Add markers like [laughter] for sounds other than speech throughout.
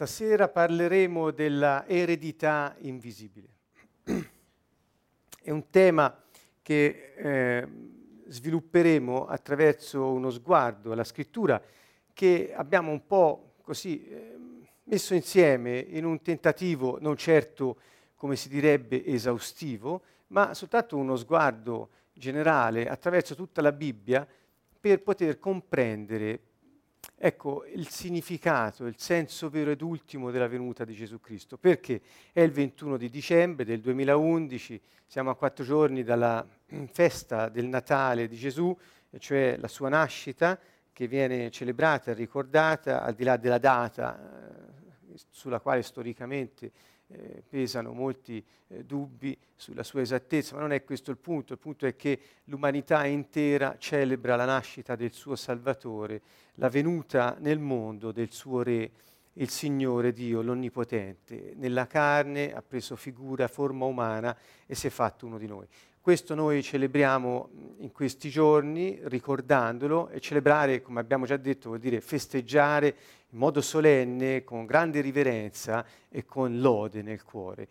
Stasera parleremo della eredità invisibile. È un tema che eh, svilupperemo attraverso uno sguardo alla scrittura che abbiamo un po' così eh, messo insieme in un tentativo non certo, come si direbbe, esaustivo, ma soltanto uno sguardo generale attraverso tutta la Bibbia per poter comprendere ecco, il significato, il senso vero ed ultimo della venuta di Gesù Cristo. Perché è il 21 di dicembre del 2011, siamo a quattro giorni dalla [clears throat] festa del Natale di Gesù, cioè la sua nascita, che viene celebrata e ricordata al di là della data eh, sulla quale storicamente eh, pesano molti eh, dubbi sulla sua esattezza, ma non è questo il punto, il punto è che l'umanità intera celebra la nascita del suo Salvatore, la venuta nel mondo del suo Re, il Signore Dio, l'Onnipotente. Nella carne ha preso figura, forma umana e si è fatto uno di noi. Questo noi celebriamo in questi giorni ricordandolo e celebrare, come abbiamo già detto, vuol dire festeggiare in modo solenne, con grande riverenza e con lode nel cuore.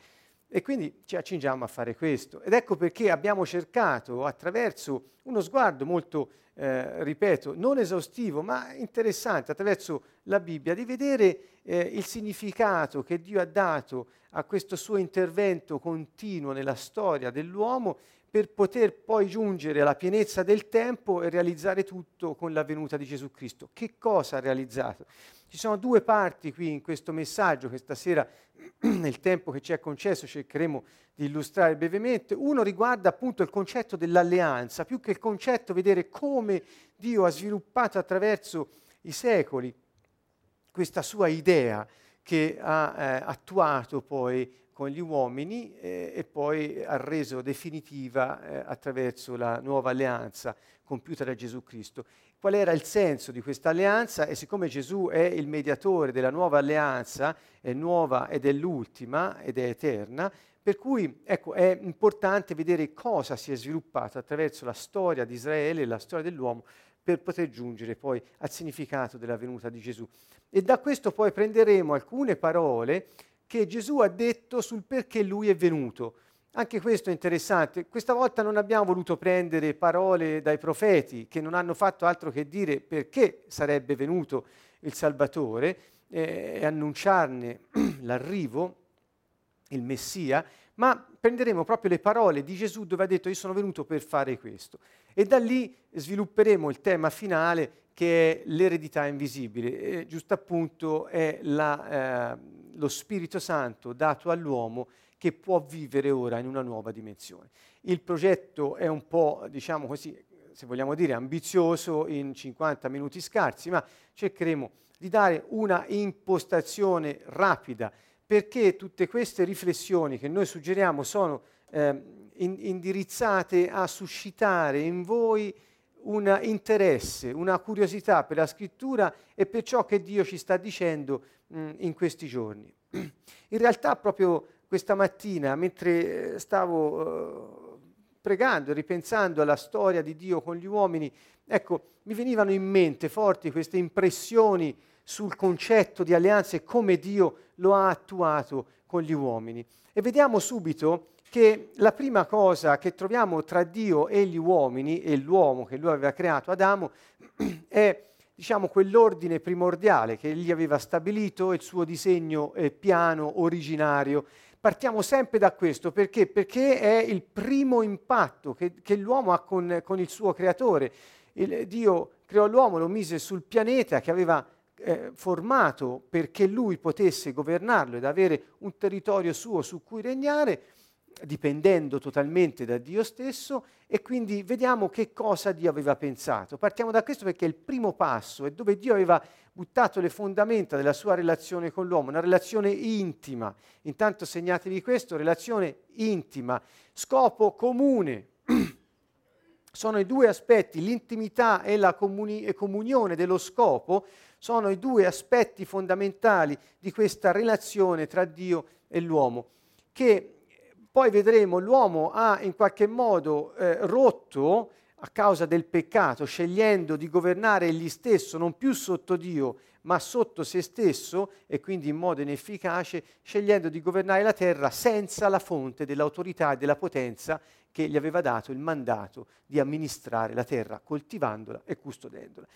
E quindi ci accingiamo a fare questo. Ed ecco perché abbiamo cercato, attraverso uno sguardo molto, eh, ripeto, non esaustivo, ma interessante, attraverso la Bibbia, di vedere eh, il significato che Dio ha dato a questo suo intervento continuo nella storia dell'uomo per poter poi giungere alla pienezza del tempo e realizzare tutto con la venuta di Gesù Cristo. Che cosa ha realizzato? Ci sono due parti qui in questo messaggio che stasera, [clears throat] nel tempo che ci è concesso, cercheremo di illustrare brevemente. Uno riguarda appunto il concetto dell'alleanza, più che il concetto vedere come Dio ha sviluppato attraverso i secoli questa sua idea che ha eh, attuato poi con gli uomini eh, e poi ha reso definitiva eh, attraverso la nuova alleanza compiuta da Gesù Cristo. Qual era il senso di questa alleanza? E siccome Gesù è il mediatore della nuova alleanza, è nuova ed è l'ultima ed è eterna, per cui ecco, è importante vedere cosa si è sviluppato attraverso la storia di Israele e la storia dell'uomo per poter giungere poi al significato della venuta di Gesù. E da questo poi prenderemo alcune parole che Gesù ha detto sul perché lui è venuto. Anche questo è interessante. Questa volta non abbiamo voluto prendere parole dai profeti che non hanno fatto altro che dire perché sarebbe venuto il Salvatore eh, e annunciarne [clears throat] l'arrivo, il Messia, ma prenderemo proprio le parole di Gesù dove ha detto io sono venuto per fare questo. E da lì svilupperemo il tema finale che è l'eredità invisibile. E, giusto appunto è la, eh, lo Spirito Santo dato all'uomo che può vivere ora in una nuova dimensione. Il progetto è un po', diciamo così, se vogliamo dire, ambizioso in 50 minuti scarsi, ma cercheremo di dare una impostazione rapida perché tutte queste riflessioni che noi suggeriamo sono eh, in, indirizzate a suscitare in voi un interesse, una curiosità per la scrittura e per ciò che Dio ci sta dicendo mh, in questi giorni. [clears throat] In realtà proprio questa mattina, mentre eh, stavo uh, pregando e ripensando alla storia di Dio con gli uomini, ecco, mi venivano in mente forti queste impressioni sul concetto di alleanza e come Dio lo ha attuato con gli uomini. E vediamo subito che la prima cosa che troviamo tra Dio e gli uomini, e l'uomo che lui aveva creato, Adamo, [clears throat] è diciamo, quell'ordine primordiale che egli aveva stabilito, il suo disegno eh, piano originario. Partiamo sempre da questo, perché? Perché è il primo impatto che, che l'uomo ha con, con, il suo creatore. Il, Dio creò l'uomo, lo mise sul pianeta che aveva eh, formato perché lui potesse governarlo ed avere un territorio suo su cui regnare dipendendo totalmente da Dio stesso e quindi vediamo che cosa Dio aveva pensato. Partiamo da questo perché è il primo passo, è dove Dio aveva buttato le fondamenta della sua relazione con l'uomo, una relazione intima. Intanto segnatevi questo, relazione intima, scopo comune. [clears throat] sono i due aspetti, l'intimità e la comuni- comunione dello scopo, sono i due aspetti fondamentali di questa relazione tra Dio e l'uomo, che poi vedremo l'uomo ha in qualche modo eh, rotto a causa del peccato, scegliendo di governare egli stesso non più sotto Dio, ma sotto se stesso e quindi in modo inefficace, scegliendo di governare la terra senza la fonte dell'autorità e della potenza che gli aveva dato il mandato di amministrare la terra, coltivandola e custodendola.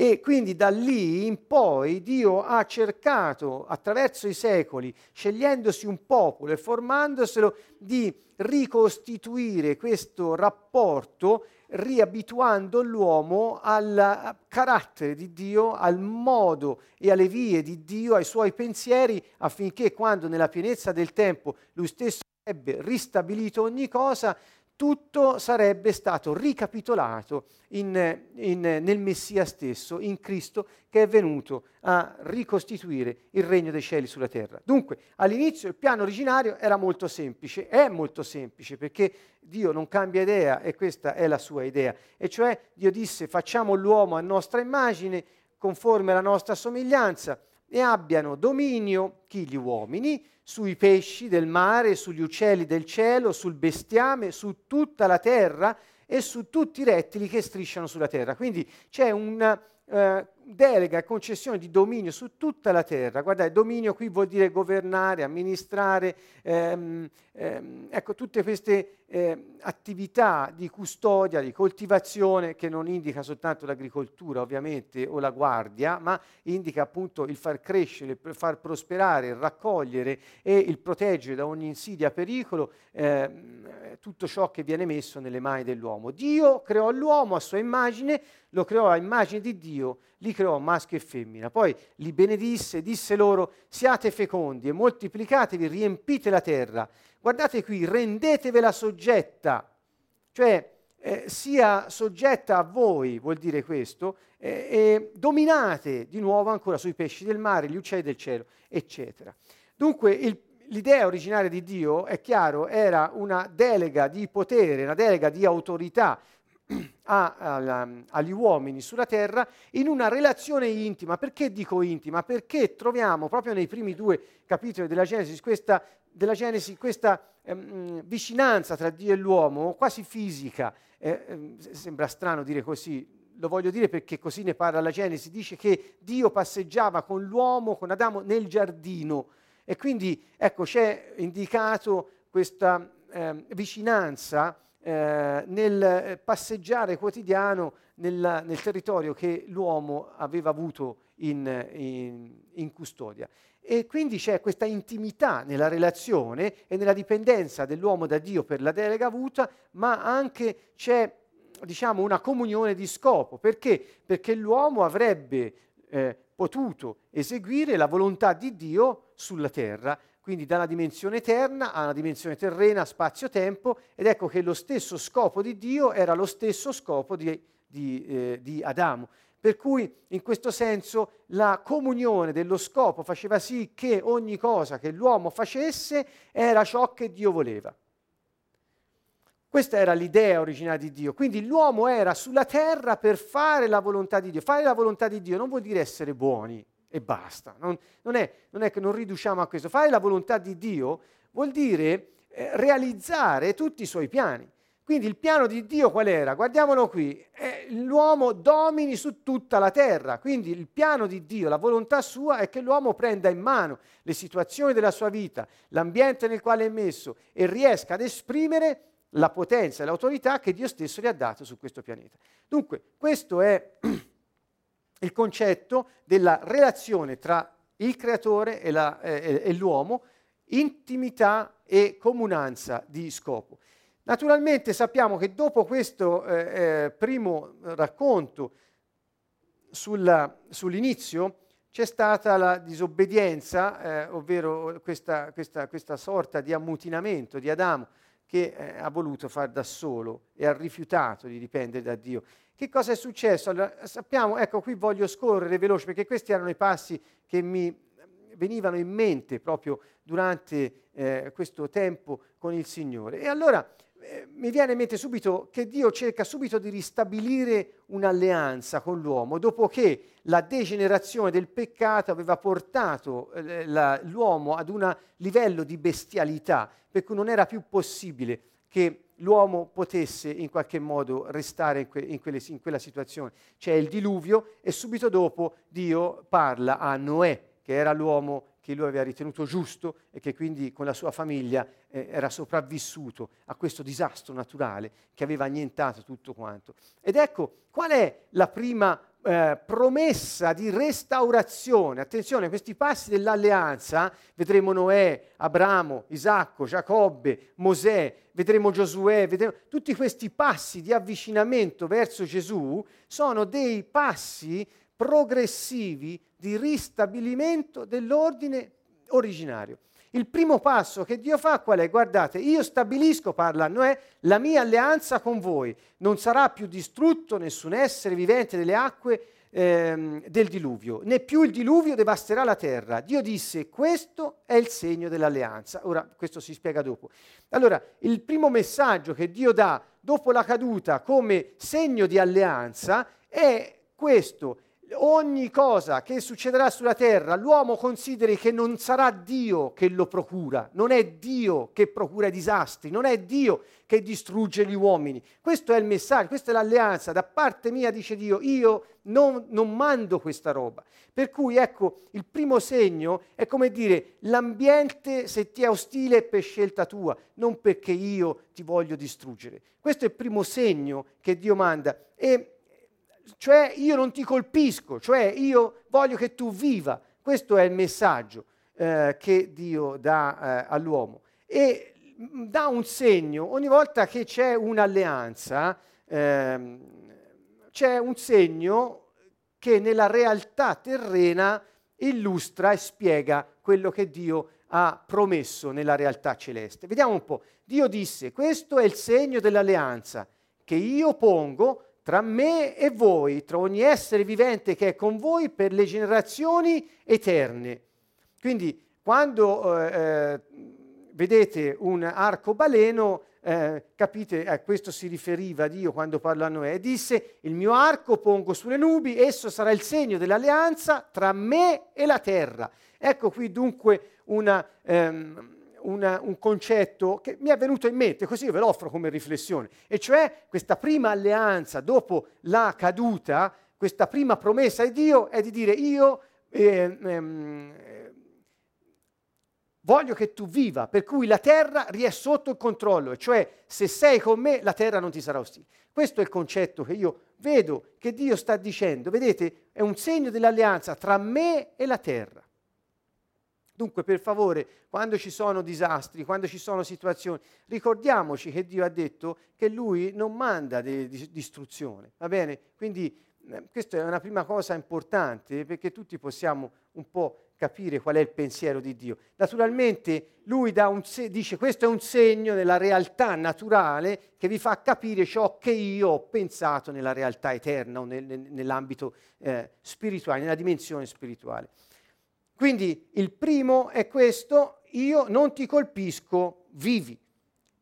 E quindi da lì in poi Dio ha cercato attraverso i secoli, scegliendosi un popolo e formandoselo, di ricostituire questo rapporto riabituando l'uomo al carattere di Dio, al modo e alle vie di Dio, ai suoi pensieri, affinché quando nella pienezza del tempo lui stesso avrebbe ristabilito ogni cosa, tutto sarebbe stato ricapitolato in, in, nel Messia stesso, in Cristo, che è venuto a ricostituire il regno dei cieli sulla terra. Dunque, all'inizio il piano originario era molto semplice, è molto semplice perché Dio non cambia idea e questa è la sua idea, e cioè Dio disse facciamo l'uomo a nostra immagine, conforme alla nostra somiglianza, e abbiano dominio chi gli uomini sui pesci del mare, sugli uccelli del cielo, sul bestiame, su tutta la terra e su tutti i rettili che strisciano sulla terra. Quindi c'è una eh, delega e concessione di dominio su tutta la terra. Guardate, dominio qui vuol dire governare, amministrare, ehm, ehm, ecco tutte queste eh, attività di custodia, di coltivazione, che non indica soltanto l'agricoltura ovviamente o la guardia, ma indica appunto il far crescere, il far prosperare, il raccogliere e il proteggere da ogni insidia, pericolo, eh, tutto ciò che viene messo nelle mani dell'uomo. Dio creò l'uomo a sua immagine, lo creò a immagine di Dio, li creò maschio e femmina. Poi li benedisse, disse loro, siate fecondi e moltiplicatevi, riempite la terra Guardate qui, rendetevela soggetta, cioè eh, sia soggetta a voi, vuol dire questo, eh, e dominate di nuovo ancora sui pesci del mare, gli uccelli del cielo, eccetera. Dunque il, l'idea originaria di Dio, è chiaro, era una delega di potere, una delega di autorità a, a, agli uomini sulla terra in una relazione intima. Perché dico intima? Perché troviamo proprio nei primi due capitoli della Genesi questa della Genesi questa ehm, vicinanza tra Dio e l'uomo, quasi fisica, eh, eh, sembra strano dire così, lo voglio dire perché così ne parla la Genesi, dice che Dio passeggiava con l'uomo, con Adamo, nel giardino e quindi ecco c'è indicato questa eh, vicinanza eh, nel passeggiare quotidiano nel, nel, territorio che l'uomo aveva avuto in, in, in custodia. E quindi c'è questa intimità nella relazione e nella dipendenza dell'uomo da Dio per la delega avuta, ma anche c'è diciamo, una comunione di scopo. Perché? Perché l'uomo avrebbe eh, potuto eseguire la volontà di Dio sulla terra, quindi dalla dimensione eterna alla dimensione terrena, spazio-tempo, ed ecco che lo stesso scopo di Dio era lo stesso scopo di, di, eh, di Adamo. Per cui in questo senso la comunione dello scopo faceva sì che ogni cosa che l'uomo facesse era ciò che Dio voleva. Questa era l'idea originale di Dio. Quindi l'uomo era sulla terra per fare la volontà di Dio. Fare la volontà di Dio non vuol dire essere buoni e basta. Non, non, è, non è, che non riduciamo a questo. Fare la volontà di Dio vuol dire eh, realizzare tutti i suoi piani. Quindi il piano di Dio qual era? Guardiamolo qui, eh, l'uomo domini su tutta la terra, quindi il piano di Dio, la volontà sua è che l'uomo prenda in mano le situazioni della sua vita, l'ambiente nel quale è messo e riesca ad esprimere la potenza e l'autorità che Dio stesso gli ha dato su questo pianeta. Dunque, questo è [clears throat] il concetto della relazione tra il creatore e, la, eh, e l'uomo, intimità e comunanza di scopo. Naturalmente sappiamo che dopo questo eh, eh, primo racconto sulla, sull'inizio c'è stata la disobbedienza, eh, ovvero questa, questa, questa, sorta di ammutinamento di Adamo che eh, ha voluto fare da solo e ha rifiutato di dipendere da Dio. Che cosa è successo? Allora, sappiamo, ecco qui voglio scorrere veloce perché questi erano i passi che mi venivano in mente proprio durante eh, questo tempo con il Signore. E allora eh, mi viene in mente subito che Dio cerca subito di ristabilire un'alleanza con l'uomo, dopo che la degenerazione del peccato aveva portato eh, la, l'uomo ad un livello di bestialità, per cui non era più possibile che l'uomo potesse in qualche modo restare in, que- in, quelle, in, quella situazione. C'è il diluvio e subito dopo Dio parla a Noè, che era l'uomo che lui aveva ritenuto giusto e che quindi con la sua famiglia eh, era sopravvissuto a questo disastro naturale che aveva annientato tutto quanto. Ed ecco qual è la prima eh, promessa di restaurazione. Attenzione, questi passi dell'alleanza, vedremo Noè, Abramo, Isacco, Giacobbe, Mosè, vedremo Giosuè, vedremo, tutti questi passi di avvicinamento verso Gesù sono dei passi progressivi di ristabilimento dell'ordine originario. Il primo passo che Dio fa qual è? Guardate, io stabilisco, parla Noè, la mia alleanza con voi. Non sarà più distrutto nessun essere vivente delle acque ehm, del diluvio, né più il diluvio devasterà la terra. Dio disse, questo è il segno dell'alleanza. Ora, questo si spiega dopo. Allora, il primo messaggio che Dio dà dopo la caduta come segno di alleanza è questo ogni cosa che succederà sulla terra, l'uomo consideri che non sarà Dio che lo procura, non è Dio che procura i disastri, non è Dio che distrugge gli uomini. Questo è il messaggio, questa è l'alleanza. Da parte mia, dice Dio, io non, non mando questa roba. Per cui, ecco, il primo segno è come dire, l'ambiente se ti è ostile è per scelta tua, non perché io ti voglio distruggere. Questo è il primo segno che Dio manda. E cioè io non ti colpisco, cioè io voglio che tu viva. Questo è il messaggio eh, che Dio dà eh, all'uomo. E mm, dà un segno, ogni volta che c'è un'alleanza, ehm, c'è un segno che nella realtà terrena illustra e spiega quello che Dio ha promesso nella realtà celeste. Vediamo un po'. Dio disse, questo è il segno dell'alleanza che io pongo tra me e voi, tra ogni essere vivente che è con voi per le generazioni eterne. Quindi quando eh, eh, vedete un arcobaleno, eh, capite, a questo si riferiva Dio quando parla a Noè, disse, il mio arco pongo sulle nubi, esso sarà il segno dell'alleanza tra me e la terra. Ecco qui dunque una... Ehm, una, un concetto che mi è venuto in mente, così ve lo offro come riflessione, e cioè questa prima alleanza dopo la caduta, questa prima promessa di Dio è di dire io eh, ehm, voglio che tu viva, per cui la terra è sotto il controllo, e cioè se sei con me la terra non ti sarà ostile. Questo è il concetto che io vedo che Dio sta dicendo, vedete, è un segno dell'alleanza tra me e la terra. Dunque, per favore, quando ci sono disastri, quando ci sono situazioni, ricordiamoci che Dio ha detto che Lui non manda di distruzione, va bene? Quindi eh, questa è una prima cosa importante perché tutti possiamo un po' capire qual è il pensiero di Dio. Naturalmente lui se- dice questo è un segno della realtà naturale che vi fa capire ciò che io ho pensato nella realtà eterna o nel, nell'ambito eh, spirituale, nella dimensione spirituale. Quindi il primo è questo, io non ti colpisco, vivi.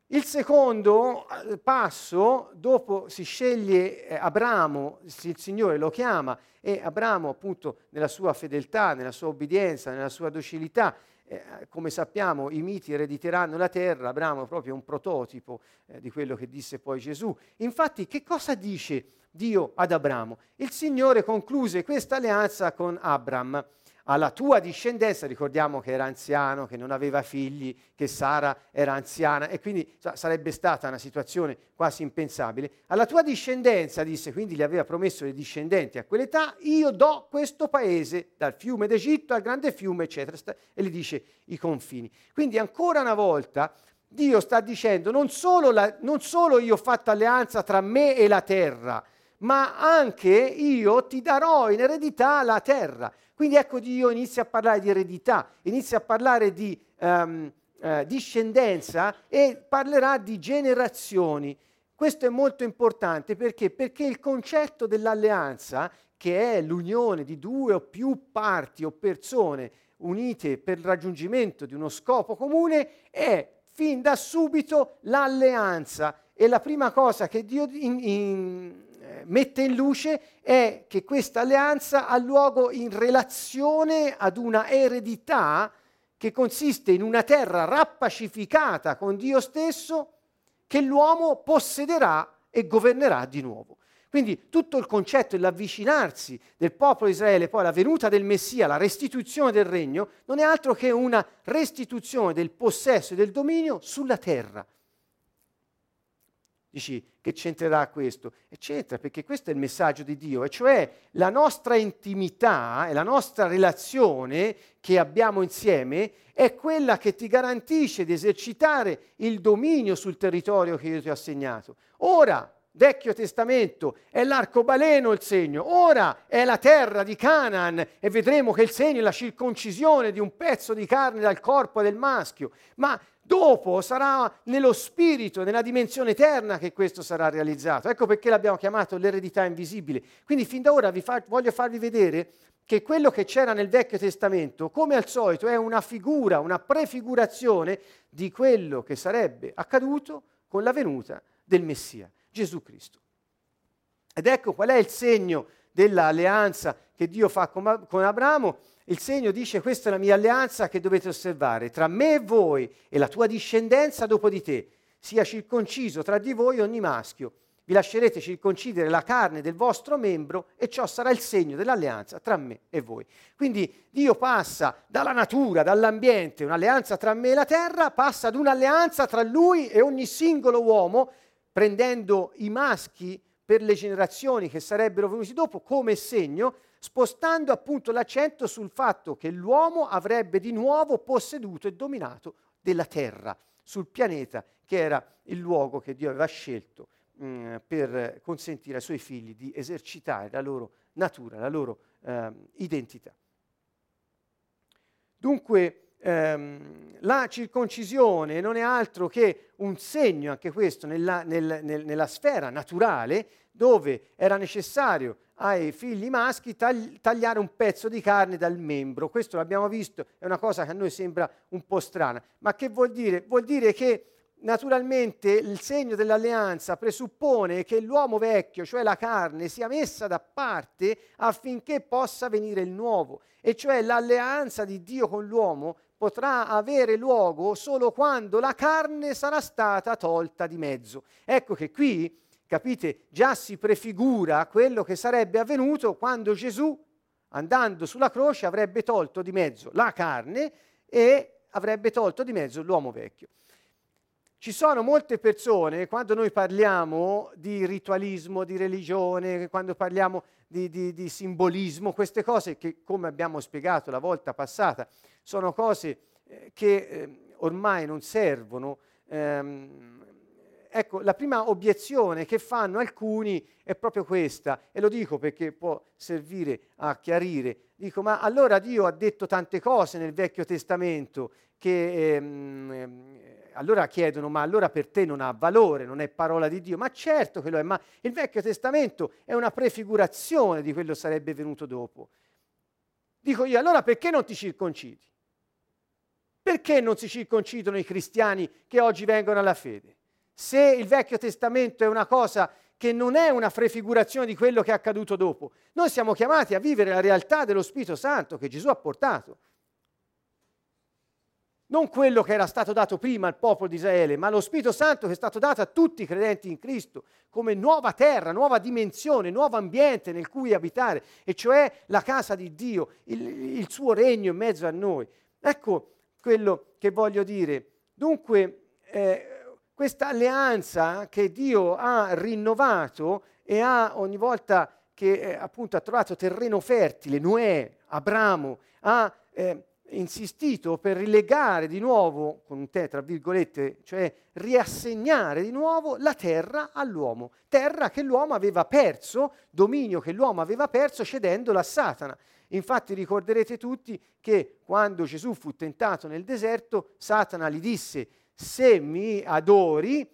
Il secondo eh, passo, dopo si sceglie eh, Abramo, il Signore lo chiama e Abramo appunto nella sua fedeltà, nella sua obbedienza, nella sua docilità, eh, come sappiamo i miti erediteranno la terra, Abramo è proprio un prototipo eh, di quello che disse poi Gesù. Infatti che cosa dice Dio ad Abramo? Il Signore concluse questa alleanza con Abram alla tua discendenza, ricordiamo che era anziano, che non aveva figli, che Sara era anziana e quindi sarebbe stata una situazione quasi impensabile, alla tua discendenza, disse, quindi gli aveva promesso le discendenti a quell'età, io do questo paese dal fiume d'Egitto al grande fiume, eccetera, e gli dice i confini. Quindi ancora una volta Dio sta dicendo non solo, la, non solo io ho fatto alleanza tra me e la terra, ma anche io ti darò in eredità la terra. Quindi ecco Dio inizia a parlare di eredità, inizia a parlare di um, uh, discendenza e parlerà di generazioni. Questo è molto importante perché? Perché il concetto dell'alleanza, che è l'unione di due o più parti o persone unite per il raggiungimento di uno scopo comune, è fin da subito l'alleanza. E la prima cosa che Dio in, in, mette in luce è che questa alleanza ha luogo in relazione ad una eredità che consiste in una terra rappacificata con Dio stesso che l'uomo possederà e governerà di nuovo. Quindi tutto il concetto dell'avvicinarsi del popolo di Israele, poi la venuta del Messia, la restituzione del regno, non è altro che una restituzione del possesso e del dominio sulla terra. Dici che c'entrerà questo? E c'entra perché questo è il messaggio di Dio, e cioè la nostra intimità e la nostra relazione che abbiamo insieme è quella che ti garantisce di esercitare il dominio sul territorio che io ti ho assegnato. Ora, Vecchio Testamento è l'arcobaleno il segno, ora è la terra di Canaan e vedremo che il segno è la circoncisione di un pezzo di carne dal corpo del maschio, ma dopo sarà nello spirito, nella dimensione eterna che questo sarà realizzato. Ecco perché l'abbiamo chiamato l'eredità invisibile. Quindi fin da ora fa, voglio farvi vedere che quello che c'era nel Vecchio Testamento, come al solito, è una figura, una prefigurazione di quello che sarebbe accaduto con la venuta del Messia. Gesù Cristo. Ed ecco qual è il segno dell'alleanza che Dio fa con, con Abramo. Il segno dice questa è la mia alleanza che dovete osservare tra me e voi e la tua discendenza dopo di te. Sia circonciso tra di voi ogni maschio. Vi lascerete circoncidere la carne del vostro membro e ciò sarà il segno dell'alleanza tra me e voi. Quindi Dio passa dalla natura, dall'ambiente, un'alleanza tra me e la terra, passa ad un'alleanza tra lui e ogni singolo uomo prendendo i maschi per le generazioni che sarebbero venuti dopo come segno, spostando appunto l'accento sul fatto che l'uomo avrebbe di nuovo posseduto e dominato della terra, sul pianeta che era il luogo che Dio aveva scelto mh, mm, per consentire ai suoi figli di esercitare la loro natura, la loro eh, identità. Dunque, ehm, la circoncisione non è altro che un segno, anche questo, nella, nel, nel, nella sfera naturale, dove era necessario ai figli maschi tagli, tagliare un pezzo di carne dal membro. Questo l'abbiamo visto, è una cosa che a noi sembra un po' strana. Ma che vuol dire? Vuol dire che naturalmente il segno dell'alleanza presuppone che l'uomo vecchio, cioè la carne, sia messa da parte affinché possa venire il nuovo. E cioè l'alleanza di Dio con l'uomo potrà avere luogo solo quando la carne sarà stata tolta di mezzo. Ecco che qui, capite, già si prefigura quello che sarebbe avvenuto quando Gesù, andando sulla croce, avrebbe tolto di mezzo la carne e avrebbe tolto di mezzo l'uomo vecchio. Ci sono molte persone, quando noi parliamo di ritualismo, di religione, quando parliamo di, di, di simbolismo, queste cose che, come abbiamo spiegato la volta passata, sono cose eh, che eh, ormai non servono. Ehm, ecco, la prima obiezione che fanno alcuni è proprio questa, e lo dico perché può servire a chiarire. Dico, ma allora Dio ha detto tante cose nel Vecchio Testamento che ehm, ehm allora chiedono, ma allora per te non ha valore, non è parola di Dio? Ma certo che lo è, ma il Vecchio Testamento è una prefigurazione di quello che sarebbe venuto dopo. Dico io, allora perché non ti circoncidi? Perché non si circoncidono i cristiani che oggi vengono alla fede? Se il Vecchio Testamento è una cosa che non è una prefigurazione di quello che è accaduto dopo, noi siamo chiamati a vivere la realtà dello Spirito Santo che Gesù ha portato. Non quello che era stato dato prima al popolo di Israele, ma lo Spirito Santo che è stato dato a tutti i credenti in Cristo come nuova terra, nuova dimensione, nuovo ambiente nel cui abitare, e cioè la casa di Dio, il, il suo regno in mezzo a noi. Ecco, quello che voglio dire. Dunque, eh, questa alleanza che Dio ha rinnovato e ha ogni volta che eh, appunto ha trovato terreno fertile, Noè, Abramo, ha eh, insistito per rilegare di nuovo, con un te tra virgolette, cioè riassegnare di nuovo la terra all'uomo, terra che l'uomo aveva perso, dominio che l'uomo aveva perso cedendola a Satana. Infatti ricorderete tutti che quando Gesù fu tentato nel deserto, Satana gli disse, se mi adori,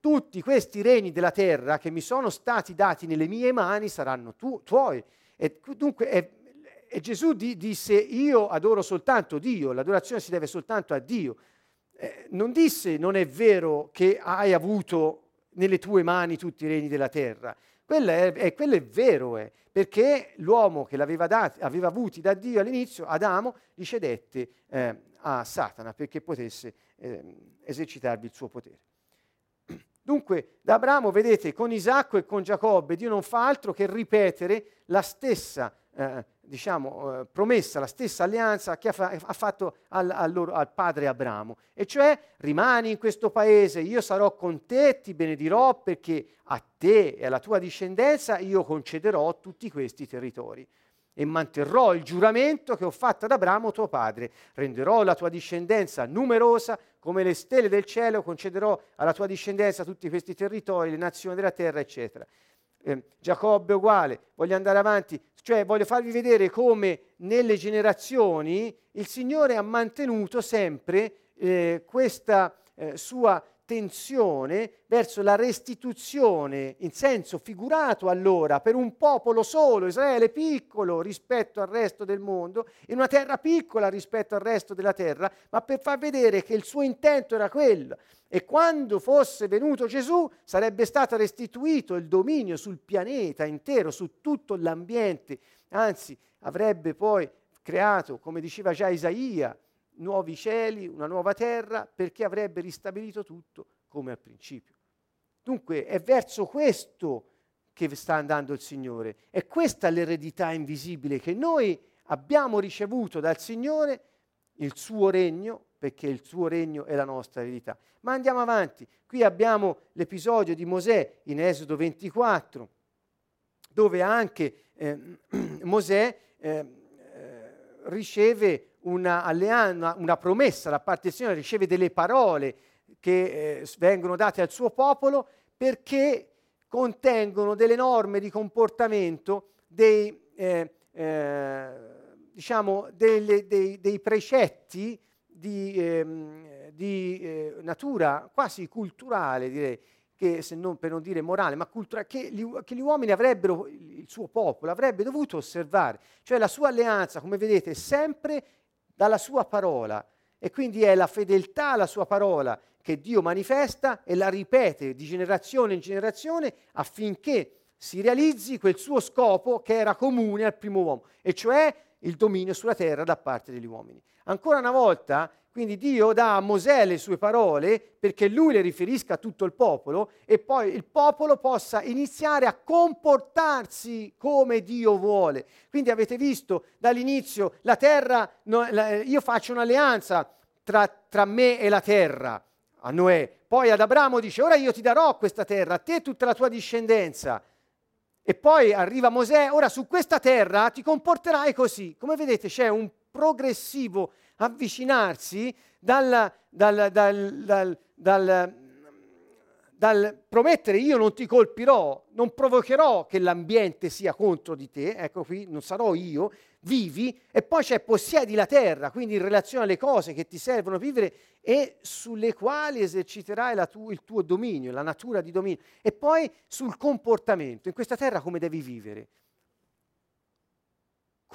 tutti questi regni della terra che mi sono stati dati nelle mie mani saranno tu, tuoi. E dunque è, e Gesù di, disse, io adoro soltanto Dio, l'adorazione si deve soltanto a Dio. Eh, non disse, non è vero che hai avuto nelle tue mani tutti i regni della terra. Quello è, è, quello è vero, è, perché l'uomo che l'aveva dati, aveva avuti da Dio all'inizio, Adamo, gli cedette eh, a Satana perché potesse eh, esercitarvi il suo potere. Dunque, da Abramo, vedete, con Isacco e con Giacobbe, Dio non fa altro che ripetere la stessa eh, diciamo, eh, promessa, la stessa alleanza che ha, fa- ha fatto al, al, loro, al, padre Abramo, e cioè rimani in questo paese, io sarò con te, ti benedirò perché a te e alla tua discendenza io concederò tutti questi territori e manterrò il giuramento che ho fatto ad Abramo tuo padre. Renderò la tua discendenza numerosa come le stelle del cielo, concederò alla tua discendenza tutti questi territori, le nazioni della terra, eccetera. Eh, Giacobbe uguale, voglio andare avanti, cioè voglio farvi vedere come nelle generazioni il Signore ha mantenuto sempre eh, questa eh, sua tensione verso la restituzione in senso figurato allora per un popolo solo, Israele piccolo rispetto al resto del mondo, in una terra piccola rispetto al resto della terra, ma per far vedere che il suo intento era quello. E quando fosse venuto Gesù sarebbe stato restituito il dominio sul pianeta intero, su tutto l'ambiente, anzi avrebbe poi creato, come diceva già Isaia, nuovi cieli, una nuova terra, perché avrebbe ristabilito tutto come al principio. Dunque è verso questo che sta andando il Signore. È questa l'eredità invisibile che noi abbiamo ricevuto dal Signore, il suo regno, perché il suo regno è la nostra eredità. Ma andiamo avanti. Qui abbiamo l'episodio di Mosè in Esodo 24, dove anche eh, [clears throat] Mosè eh, eh, riceve una, una promessa da parte del Signore, riceve delle parole che eh, vengono date al suo popolo perché contengono delle norme di comportamento, dei, eh, eh, diciamo, delle, dei, dei, precetti di, ehm, di eh, natura quasi culturale, direi, che se non per non dire morale, ma culturale, che gli, che gli, uomini avrebbero, il suo popolo avrebbe dovuto osservare. Cioè la sua alleanza, come vedete, è sempre dalla sua parola e quindi è la fedeltà alla sua parola che Dio manifesta e la ripete di generazione in generazione affinché si realizzi quel suo scopo che era comune al primo uomo, e cioè il dominio sulla terra da parte degli uomini. Ancora una volta, quindi Dio dà a Mosè le sue parole perché lui le riferisca a tutto il popolo e poi il popolo possa iniziare a comportarsi come Dio vuole. Quindi avete visto dall'inizio la terra, no, la, io faccio un'alleanza tra, tra me e la terra a Noè. Poi ad Abramo dice, ora io ti darò questa terra, a te e tutta la tua discendenza. E poi arriva Mosè, ora su questa terra ti comporterai così. Come vedete c'è un progressivo avvicinarsi dal, dal, dal, dal, promettere io non ti colpirò, non provocherò che l'ambiente sia contro di te, ecco qui, non sarò io, vivi, e poi c'è possiedi la terra, quindi in relazione alle cose che ti servono vivere e sulle quali eserciterai tu, il tuo dominio, la natura di dominio, e poi sul comportamento, in questa terra come devi vivere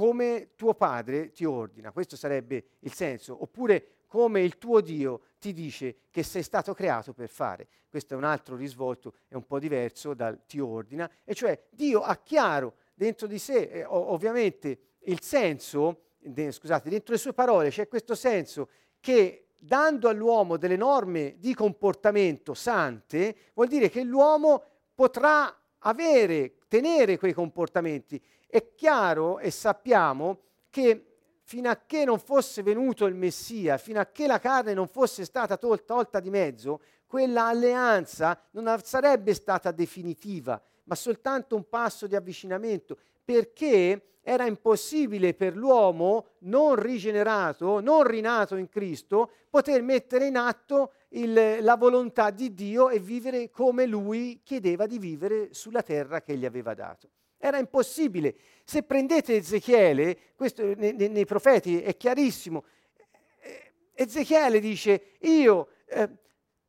come tuo padre ti ordina, questo sarebbe il senso, oppure come il tuo Dio ti dice che sei stato creato per fare. Questo è un altro risvolto, è un po' diverso dal ti ordina, e cioè Dio ha chiaro dentro di sé, eh, ovviamente, il senso, de, scusate, dentro le sue parole c'è questo senso che dando all'uomo delle norme di comportamento sante, vuol dire che l'uomo potrà avere, tenere quei comportamenti è chiaro e sappiamo che fino a che non fosse venuto il Messia, fino a che la carne non fosse stata tolta, tolta di mezzo, quella alleanza non sarebbe stata definitiva, ma soltanto un passo di avvicinamento, perché era impossibile per l'uomo non rigenerato, non rinato in Cristo, poter mettere in atto il, la volontà di Dio e vivere come lui chiedeva di vivere sulla terra che gli aveva dato. Era impossibile. Se prendete Ezechiele, questo nei, nei profeti è chiarissimo, eh, Ezechiele dice, io eh,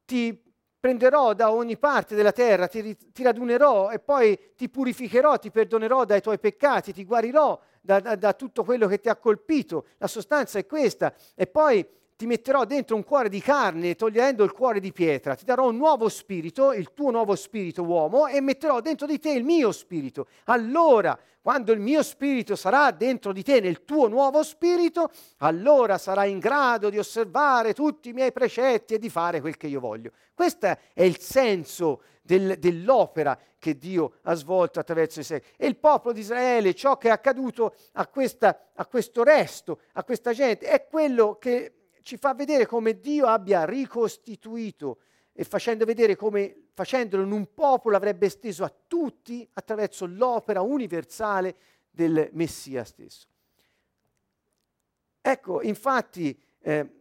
ti prenderò da ogni parte della terra, ti, ti, radunerò e poi ti purificherò, ti perdonerò dai tuoi peccati, ti guarirò da, da, da tutto quello che ti ha colpito. La sostanza è questa. E poi ti metterò dentro un cuore di carne, togliendo il cuore di pietra, ti darò un nuovo spirito, il tuo nuovo spirito uomo, e metterò dentro di te il mio spirito. Allora, quando il mio spirito sarà dentro di te, nel tuo nuovo spirito, allora sarai in grado di osservare tutti i miei precetti e di fare quel che io voglio. Questo è il senso del, dell'opera che Dio ha svolto attraverso i secoli. E il popolo di Israele, ciò che è accaduto a, questa, a questo resto, a questa gente, è quello che ci fa vedere come Dio abbia ricostituito e facendo vedere come facendolo in un popolo avrebbe esteso a tutti attraverso l'opera universale del Messia stesso. Ecco, infatti, eh,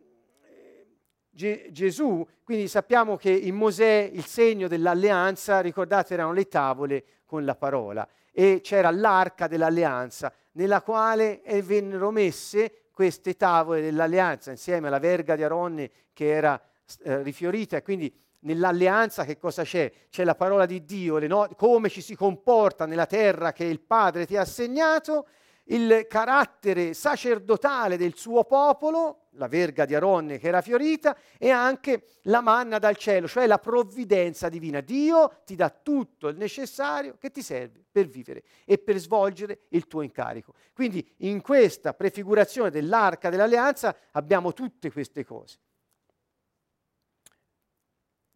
Ge- Gesù, quindi sappiamo che in Mosè il segno dell'alleanza, ricordate, erano le tavole con la parola e c'era l'arca dell'alleanza nella quale vennero messe queste tavole dell'alleanza insieme alla verga di Aronne che era eh, rifiorita quindi nell'alleanza che cosa c'è? C'è la parola di Dio, no- come ci si comporta nella terra che il Padre ti ha assegnato, il carattere sacerdotale del suo popolo, la verga di Aronne che era fiorita, e anche la manna dal cielo, cioè la provvidenza divina. Dio ti dà tutto il necessario che ti serve per vivere e per svolgere il tuo incarico. Quindi in questa prefigurazione dell'arca dell'alleanza abbiamo tutte queste cose.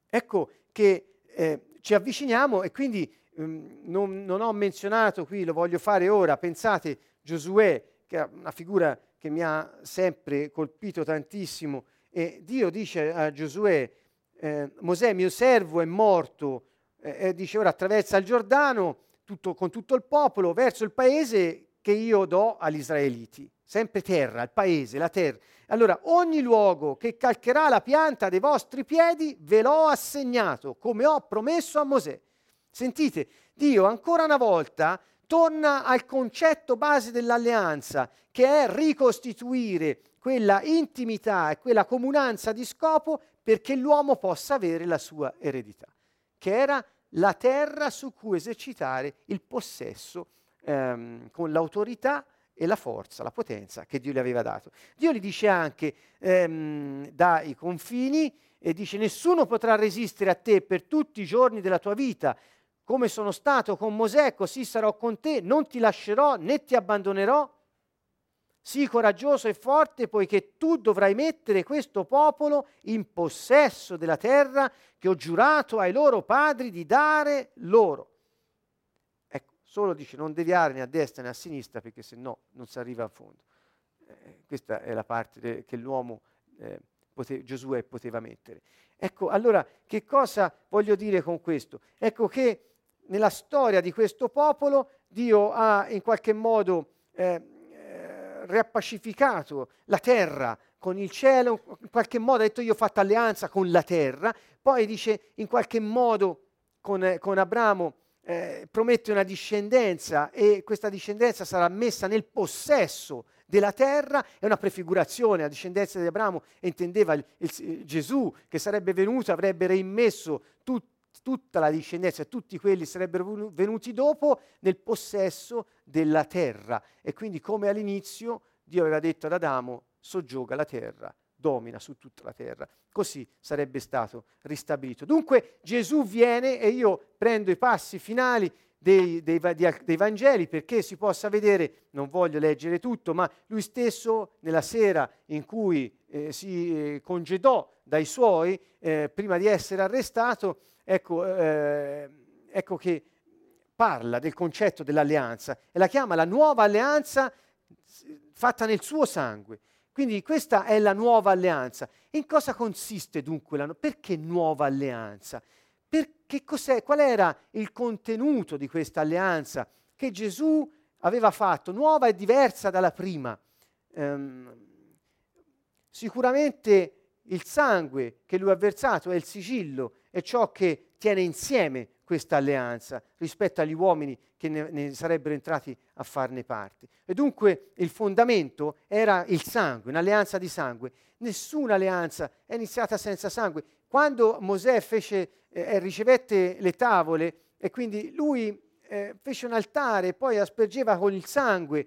Ecco che eh, ci avviciniamo e quindi ehm, non, non ho menzionato qui, lo voglio fare ora, pensate Giosuè, che è una figura che mi ha sempre colpito tantissimo, e Dio dice a Giosuè, eh, Mosè mio servo è morto, eh, dice ora attraversa il Giordano tutto, con tutto il popolo verso il paese che io do agli israeliti, sempre terra, il paese, la terra. Allora, ogni luogo che calcherà la pianta dei vostri piedi ve l'ho assegnato, come ho promesso a Mosè. Sentite, Dio ancora una volta torna al concetto base dell'alleanza, che è ricostituire quella intimità e quella comunanza di scopo perché l'uomo possa avere la sua eredità, che era la terra su cui esercitare il possesso ehm, con l'autorità e la forza, la potenza che Dio gli aveva dato. Dio gli dice anche ehm, dai confini e dice nessuno potrà resistere a te per tutti i giorni della tua vita, come sono stato con Mosè, così sarò con te, non ti lascerò né ti abbandonerò. Sii coraggioso e forte, poiché tu dovrai mettere questo popolo in possesso della terra che ho giurato ai loro padri di dare loro. Ecco, solo dice non deviare né a destra né a sinistra, perché se no non si arriva a fondo. Eh, questa è la parte de- che l'uomo, eh, pote- Giosuè poteva mettere. Ecco, allora che cosa voglio dire con questo? Ecco che nella storia di questo popolo Dio ha in qualche modo eh, eh, riappacificato la terra con il cielo, in qualche modo ha detto io ho fatto alleanza con la terra, poi dice in qualche modo con, con Abramo eh, promette una discendenza e questa discendenza sarà messa nel possesso della terra, è una prefigurazione, la discendenza di Abramo intendeva il, il, Gesù che sarebbe venuto, avrebbe reimmesso tutto tutta la discendenza, tutti quelli sarebbero venuti dopo nel possesso della terra. E quindi come all'inizio Dio aveva detto ad Adamo, soggioga la terra, domina su tutta la terra. Così sarebbe stato ristabilito. Dunque Gesù viene e io prendo i passi finali dei, dei, dei, Vangeli perché si possa vedere, non voglio leggere tutto, ma lui stesso nella sera in cui eh, si eh, congedò dai suoi, eh, prima di essere arrestato, ecco, eh, ecco che parla del concetto dell'alleanza e la chiama la nuova alleanza fatta nel suo sangue. Quindi questa è la nuova alleanza. In cosa consiste dunque la perché nuova alleanza? Perché cos'è, qual era il contenuto di questa alleanza che Gesù aveva fatto, nuova e diversa dalla prima? Um, sicuramente il sangue che lui ha versato è il sigillo, è ciò che tiene insieme questa alleanza rispetto agli uomini che ne, ne, sarebbero entrati a farne parte. E dunque il fondamento era il sangue, un'alleanza di sangue. Nessuna alleanza è iniziata senza sangue. Quando Mosè fece, eh, ricevette le tavole e quindi lui eh, fece un altare e poi aspergeva con il sangue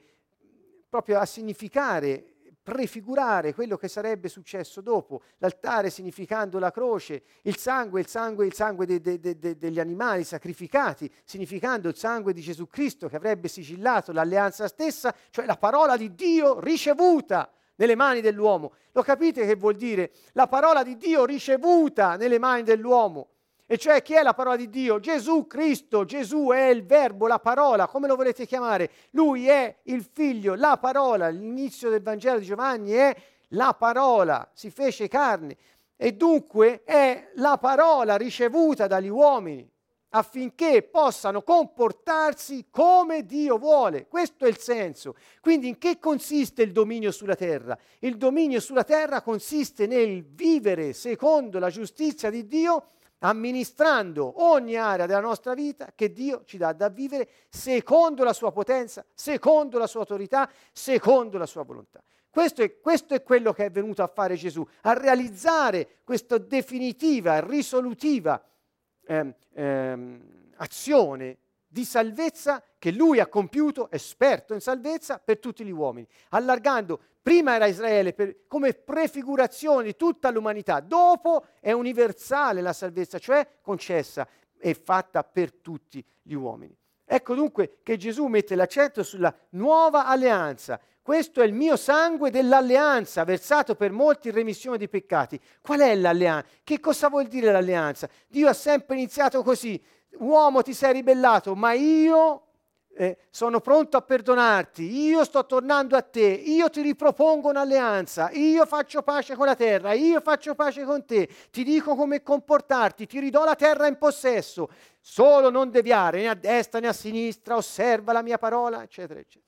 proprio a significare prefigurare quello che sarebbe successo dopo, l'altare significando la croce, il sangue, il sangue, il sangue de, de, de, degli animali sacrificati, significando il sangue di Gesù Cristo che avrebbe sigillato l'alleanza stessa, cioè la parola di Dio ricevuta nelle mani dell'uomo. Lo capite che vuol dire? La parola di Dio ricevuta nelle mani dell'uomo. E cioè chi è la parola di Dio? Gesù Cristo, Gesù è il verbo, la parola, come lo volete chiamare? Lui è il figlio, la parola, l'inizio del Vangelo di Giovanni è la parola, si fece carne e dunque è la parola ricevuta dagli uomini affinché possano comportarsi come Dio vuole. Questo è il senso. Quindi in che consiste il dominio sulla terra? Il dominio sulla terra consiste nel vivere secondo la giustizia di Dio amministrando ogni area della nostra vita che Dio ci dà da vivere secondo la sua potenza, secondo la sua autorità, secondo la sua volontà. Questo è, questo è quello che è venuto a fare Gesù, a realizzare questa definitiva, risolutiva ehm, ehm, azione di salvezza che lui ha compiuto, esperto in salvezza, per tutti gli uomini, allargando Prima era Israele per, come prefigurazione di tutta l'umanità, dopo è universale la salvezza, cioè concessa e fatta per tutti gli uomini. Ecco dunque che Gesù mette l'accento sulla nuova alleanza. Questo è il mio sangue dell'alleanza, versato per molti in remissione di peccati. Qual è l'alleanza? Che cosa vuol dire l'alleanza? Dio ha sempre iniziato così. Uomo ti sei ribellato, ma io eh, sono pronto a perdonarti, io sto tornando a te, io ti ripropongo un'alleanza, io faccio pace con la terra, io faccio pace con te, ti dico come comportarti, ti ridò la terra in possesso, solo non deviare né a destra né a sinistra, osserva la mia parola, eccetera, eccetera.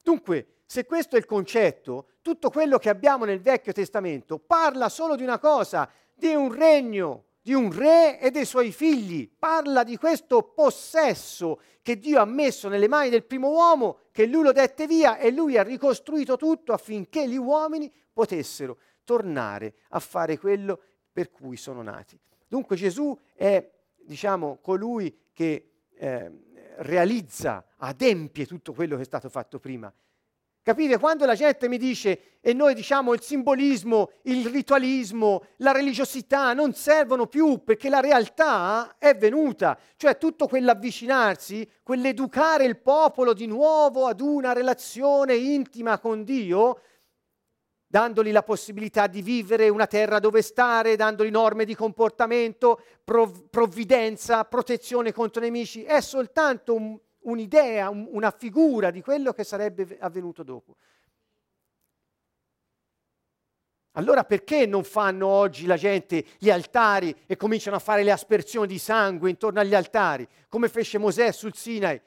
Dunque, se questo è il concetto, tutto quello che abbiamo nel Vecchio Testamento parla solo di una cosa, di un regno di un re e dei suoi figli. Parla di questo possesso che Dio ha messo nelle mani del primo uomo, che lui lo dette via e lui ha ricostruito tutto affinché gli uomini potessero tornare a fare quello per cui sono nati. Dunque Gesù è, diciamo, colui che eh, realizza, adempie tutto quello che è stato fatto prima Capite? Quando la gente mi dice, e noi diciamo il simbolismo, il ritualismo, la religiosità non servono più perché la realtà è venuta, cioè tutto quell'avvicinarsi, quell'educare il popolo di nuovo ad una relazione intima con Dio, dandogli la possibilità di vivere una terra dove stare, dandogli norme di comportamento, prov- provvidenza, protezione contro nemici, è soltanto un un'idea, un, una figura di quello che sarebbe avvenuto dopo. Allora perché non fanno oggi la gente gli altari e cominciano a fare le aspersioni di sangue intorno agli altari, come fece Mosè sul Sinai?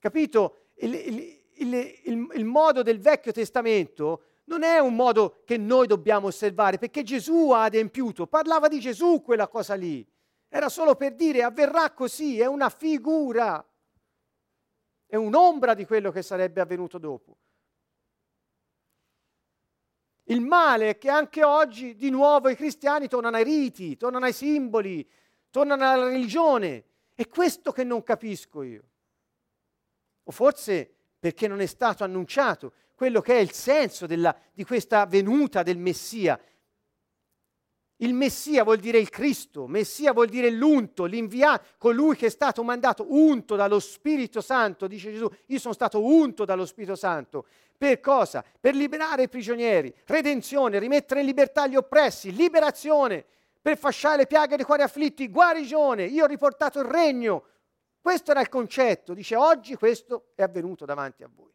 Capito? Il, il, il, il, modo del Vecchio Testamento non è un modo che noi dobbiamo osservare, perché Gesù ha adempiuto, parlava di Gesù quella cosa lì. Era solo per dire avverrà così, è una figura, è un'ombra di quello che sarebbe avvenuto dopo. Il male è che anche oggi di nuovo i cristiani tornano ai riti, tornano ai simboli, tornano alla religione. È questo che non capisco io. O forse perché non è stato annunciato quello che è il senso della, di questa venuta del Messia, il Messia vuol dire il Cristo, Messia vuol dire l'unto, l'inviato, colui che è stato mandato unto dallo Spirito Santo, dice Gesù, io sono stato unto dallo Spirito Santo. Per cosa? Per liberare i prigionieri, redenzione, rimettere in libertà gli oppressi, liberazione, per fasciare le piaghe dei cuori afflitti, guarigione, io ho riportato il regno. Questo era il concetto, dice oggi questo è avvenuto davanti a voi.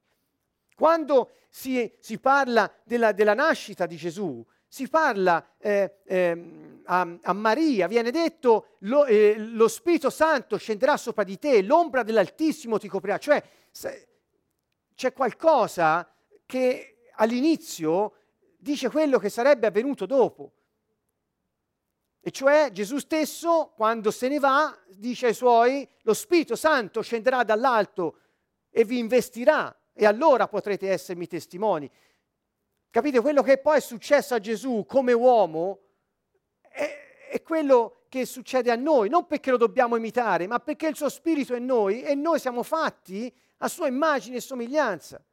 Quando si, si parla della, della nascita di Gesù, si parla eh, eh, a, a, Maria, viene detto lo, eh, lo, Spirito Santo scenderà sopra di te, l'ombra dell'Altissimo ti coprirà, cioè se, c'è qualcosa che all'inizio dice quello che sarebbe avvenuto dopo. E cioè Gesù stesso, quando se ne va, dice ai suoi, lo Spirito Santo scenderà dall'alto e vi investirà e allora potrete essermi testimoni. Capite? Quello che poi è successo a Gesù come uomo è, è, quello che succede a noi, non perché lo dobbiamo imitare, ma perché il suo spirito è noi e noi siamo fatti a sua immagine e somiglianza.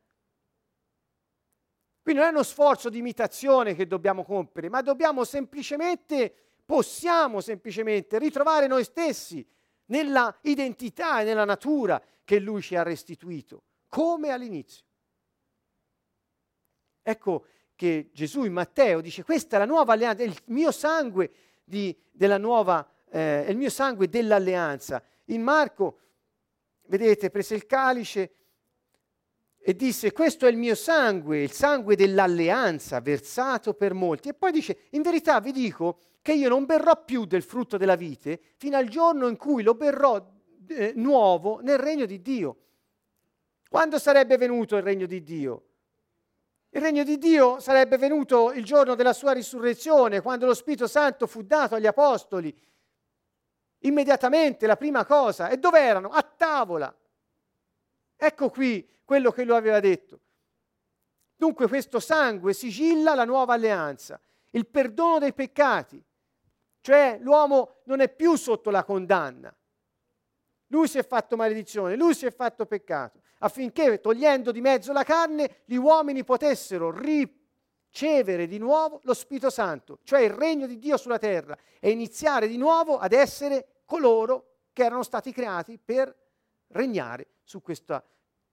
Qui non è uno sforzo di imitazione che dobbiamo compiere, ma dobbiamo semplicemente, possiamo semplicemente ritrovare noi stessi nella identità e nella natura che Lui ci ha restituito, come all'inizio. Ecco che Gesù in Matteo dice questa è la nuova alleanza, è il mio sangue di, della nuova, eh, il mio sangue dell'alleanza. In Marco, vedete, prese il calice e disse questo è il mio sangue, il sangue dell'alleanza versato per molti. E poi dice, in verità vi dico che io non berrò più del frutto della vite fino al giorno in cui lo berrò eh, nuovo nel regno di Dio. Quando sarebbe venuto il regno di Dio? Il regno di Dio sarebbe venuto il giorno della sua risurrezione, quando lo Spirito Santo fu dato agli apostoli. Immediatamente la prima cosa. E dove erano? A tavola. Ecco qui quello che lo aveva detto. Dunque questo sangue sigilla la nuova alleanza, il perdono dei peccati, cioè l'uomo non è più sotto la condanna. Lui si è fatto maledizione, lui si è fatto peccato affinché togliendo di mezzo la carne gli uomini potessero ricevere di nuovo lo Spirito Santo, cioè il regno di Dio sulla terra e iniziare di nuovo ad essere coloro che erano stati creati per regnare su questa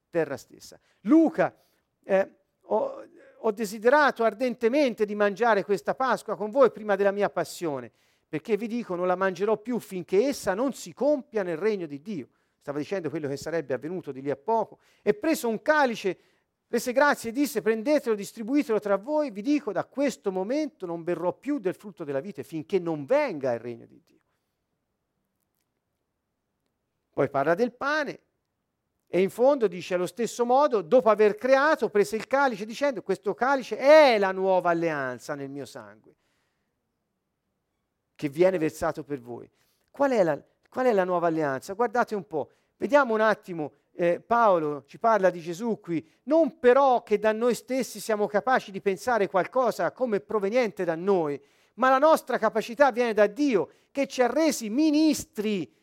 terra stessa. Luca, eh, ho, ho desiderato ardentemente di mangiare questa Pasqua con voi prima della mia passione, perché vi dico non la mangerò più finché essa non si compia nel regno di Dio. Stava dicendo quello che sarebbe avvenuto di lì a poco, e preso un calice, rese grazie e disse prendetelo, distribuitelo tra voi, vi dico da questo momento non berrò più del frutto della vita finché non venga il regno di Dio. Poi parla del pane e in fondo dice allo stesso modo, dopo aver creato, prese il calice dicendo questo calice è la nuova alleanza nel mio sangue che viene versato per voi. Qual è la, qual è la nuova alleanza? Guardate un po', Vediamo un attimo, eh, Paolo ci parla di Gesù qui, non però che da noi stessi siamo capaci di pensare qualcosa come proveniente da noi, ma la nostra capacità viene da Dio che ci ha resi ministri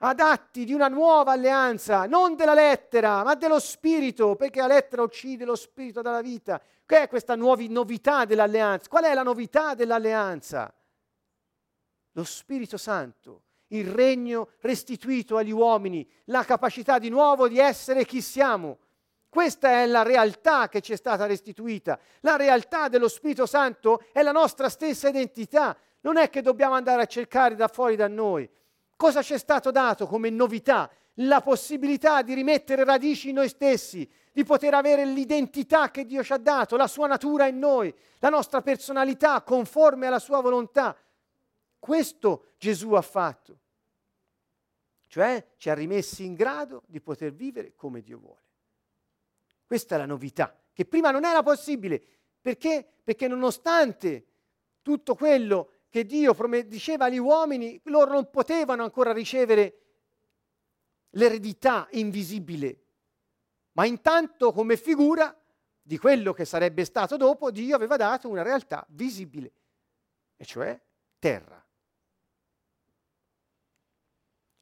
adatti di una nuova alleanza, non della lettera, ma dello spirito, perché la lettera uccide lo spirito dalla vita. Che è questa nuovi, novità dell'alleanza? Qual è la novità dell'alleanza? Lo Spirito Santo il regno restituito agli uomini, la capacità di nuovo di essere chi siamo. Questa è la realtà che ci è stata restituita. La realtà dello Spirito Santo è la nostra stessa identità. Non è che dobbiamo andare a cercare da fuori da noi. Cosa ci è stato dato come novità? La possibilità di rimettere radici in noi stessi, di poter avere l'identità che Dio ci ha dato, la sua natura in noi, la nostra personalità conforme alla sua volontà. Questo Gesù ha fatto cioè ci ha rimessi in grado di poter vivere come Dio vuole. Questa è la novità, che prima non era possibile. Perché? Perché nonostante tutto quello che Dio diceva agli uomini, loro non potevano ancora ricevere l'eredità invisibile. Ma intanto come figura di quello che sarebbe stato dopo, Dio aveva dato una realtà visibile, e cioè terra.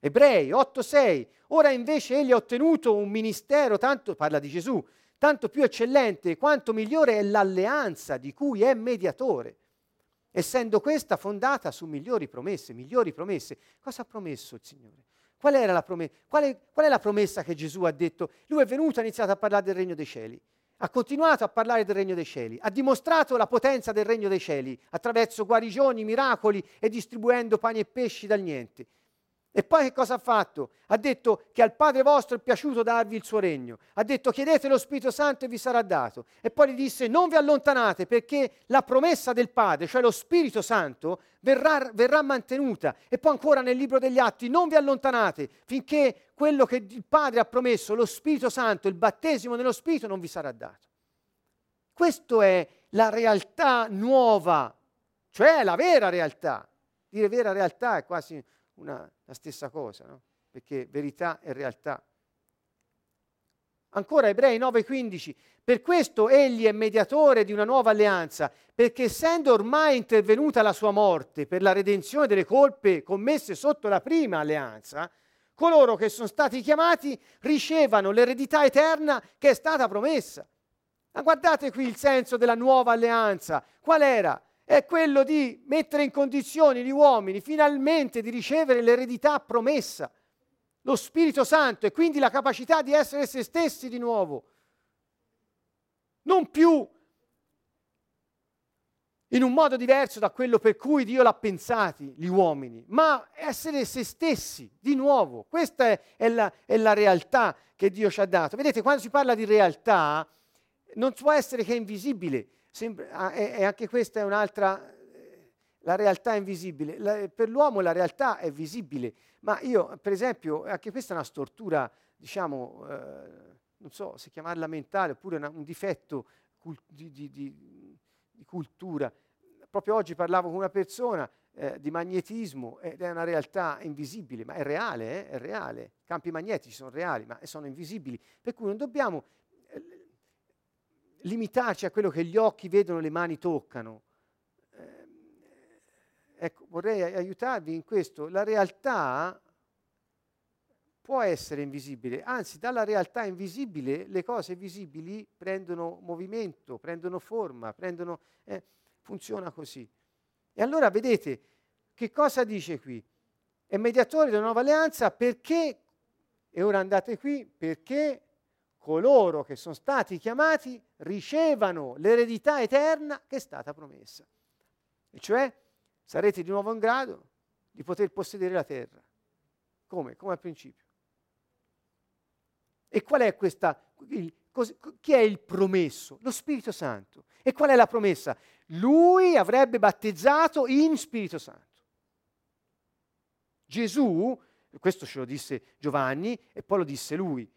Ebrei 8:6. Ora invece egli ha ottenuto un ministero, tanto parla di Gesù, tanto più eccellente quanto migliore è l'alleanza di cui è mediatore, essendo questa fondata su migliori promesse, migliori promesse. Cosa ha promesso il Signore? Qual, era la promessa? Qual, è, qual è la promessa che Gesù ha detto? Lui è venuto e ha iniziato a parlare del regno dei cieli ha continuato a parlare del regno dei cieli, ha dimostrato la potenza del regno dei cieli attraverso guarigioni, miracoli e distribuendo pani e pesci dal niente. E poi che cosa ha fatto? Ha detto che al Padre vostro è piaciuto darvi il suo regno. Ha detto chiedete lo Spirito Santo e vi sarà dato. E poi gli disse non vi allontanate perché la promessa del Padre, cioè lo Spirito Santo, verrà, verrà mantenuta. E poi ancora nel libro degli Atti non vi allontanate finché quello che il Padre ha promesso, lo Spirito Santo, il battesimo nello Spirito, non vi sarà dato. Questa è la realtà nuova, cioè la vera realtà. Dire vera realtà è quasi una, la stessa cosa, no? perché verità e realtà. Ancora Ebrei 9:15, per questo egli è mediatore di una nuova alleanza, perché essendo ormai intervenuta la sua morte per la redenzione delle colpe commesse sotto la prima alleanza, coloro che sono stati chiamati ricevano l'eredità eterna che è stata promessa. Ma guardate qui il senso della nuova alleanza. Qual era? È quello di mettere in condizione gli uomini finalmente di ricevere l'eredità promessa, lo Spirito Santo e quindi la capacità di essere se stessi di nuovo. Non più in un modo diverso da quello per cui Dio l'ha pensati, gli uomini, ma essere se stessi di nuovo. Questa è, è, la, è la realtà che Dio ci ha dato. Vedete, quando si parla di realtà, non può essere che invisibile. Sembra, ah, e, anche questa è un'altra, eh, la realtà è invisibile. La, per l'uomo la realtà è visibile, ma io, per esempio, anche questa è una stortura, diciamo, eh, non so se chiamarla mentale, oppure una, un difetto cult- di, di, di, di cultura proprio oggi parlavo con una persona eh, di magnetismo ed è una realtà invisibile, ma è reale, eh? è reale. I campi magnetici sono reali, ma sono invisibili. Per cui non dobbiamo limitarci a quello che gli occhi vedono, le mani toccano. Eh, ecco, vorrei aiutarvi in questo. La realtà può essere invisibile, anzi dalla realtà invisibile le cose visibili prendono movimento, prendono forma, prendono... Eh, funziona così. E allora vedete che cosa dice qui? È mediatore della nuova alleanza perché, e ora andate qui, perché coloro che sono stati chiamati ricevano l'eredità eterna che è stata promessa. E cioè sarete di nuovo in grado di poter possedere la terra. Come? Come al principio. E qual è questa? Il, cos, chi è il promesso? Lo Spirito Santo. E qual è la promessa? lui avrebbe battezzato in Spirito Santo. Gesù, questo ce lo disse Giovanni e poi lo disse lui.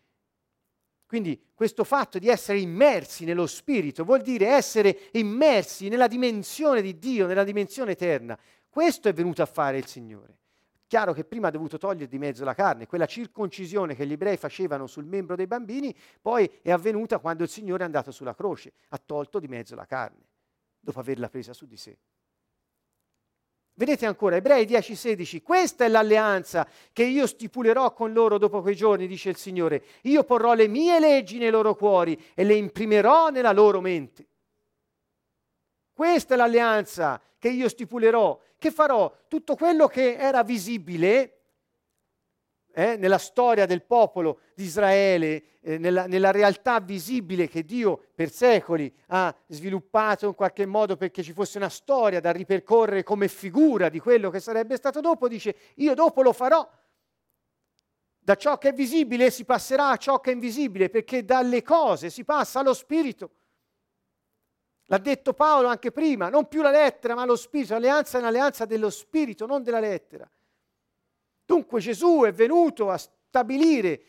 Quindi questo fatto di essere immersi nello Spirito vuol dire essere immersi nella dimensione di Dio, nella dimensione eterna. Questo è venuto a fare il Signore. Chiaro che prima ha dovuto togliere di mezzo la carne, quella circoncisione che gli ebrei facevano sul membro dei bambini, poi è avvenuta quando il Signore è andato sulla croce, ha tolto di mezzo la carne dopo averla presa su di sé. Vedete ancora, Ebrei 10:16, questa è l'alleanza che io stipulerò con loro dopo quei giorni, dice il Signore. Io porrò le mie leggi nei loro cuori e le imprimerò nella loro mente. Questa è l'alleanza che io stipulerò, che farò tutto quello che era visibile eh, nella storia del popolo di Israele, eh, nella, nella, realtà visibile che Dio per secoli ha sviluppato in qualche modo perché ci fosse una storia da ripercorrere come figura di quello che sarebbe stato dopo, dice io dopo lo farò. Da ciò che è visibile si passerà a ciò che è invisibile, perché dalle cose si passa allo spirito. L'ha detto Paolo anche prima, non più la lettera ma lo spirito, l'alleanza è un'alleanza dello spirito, non della lettera. Dunque Gesù è venuto a stabilire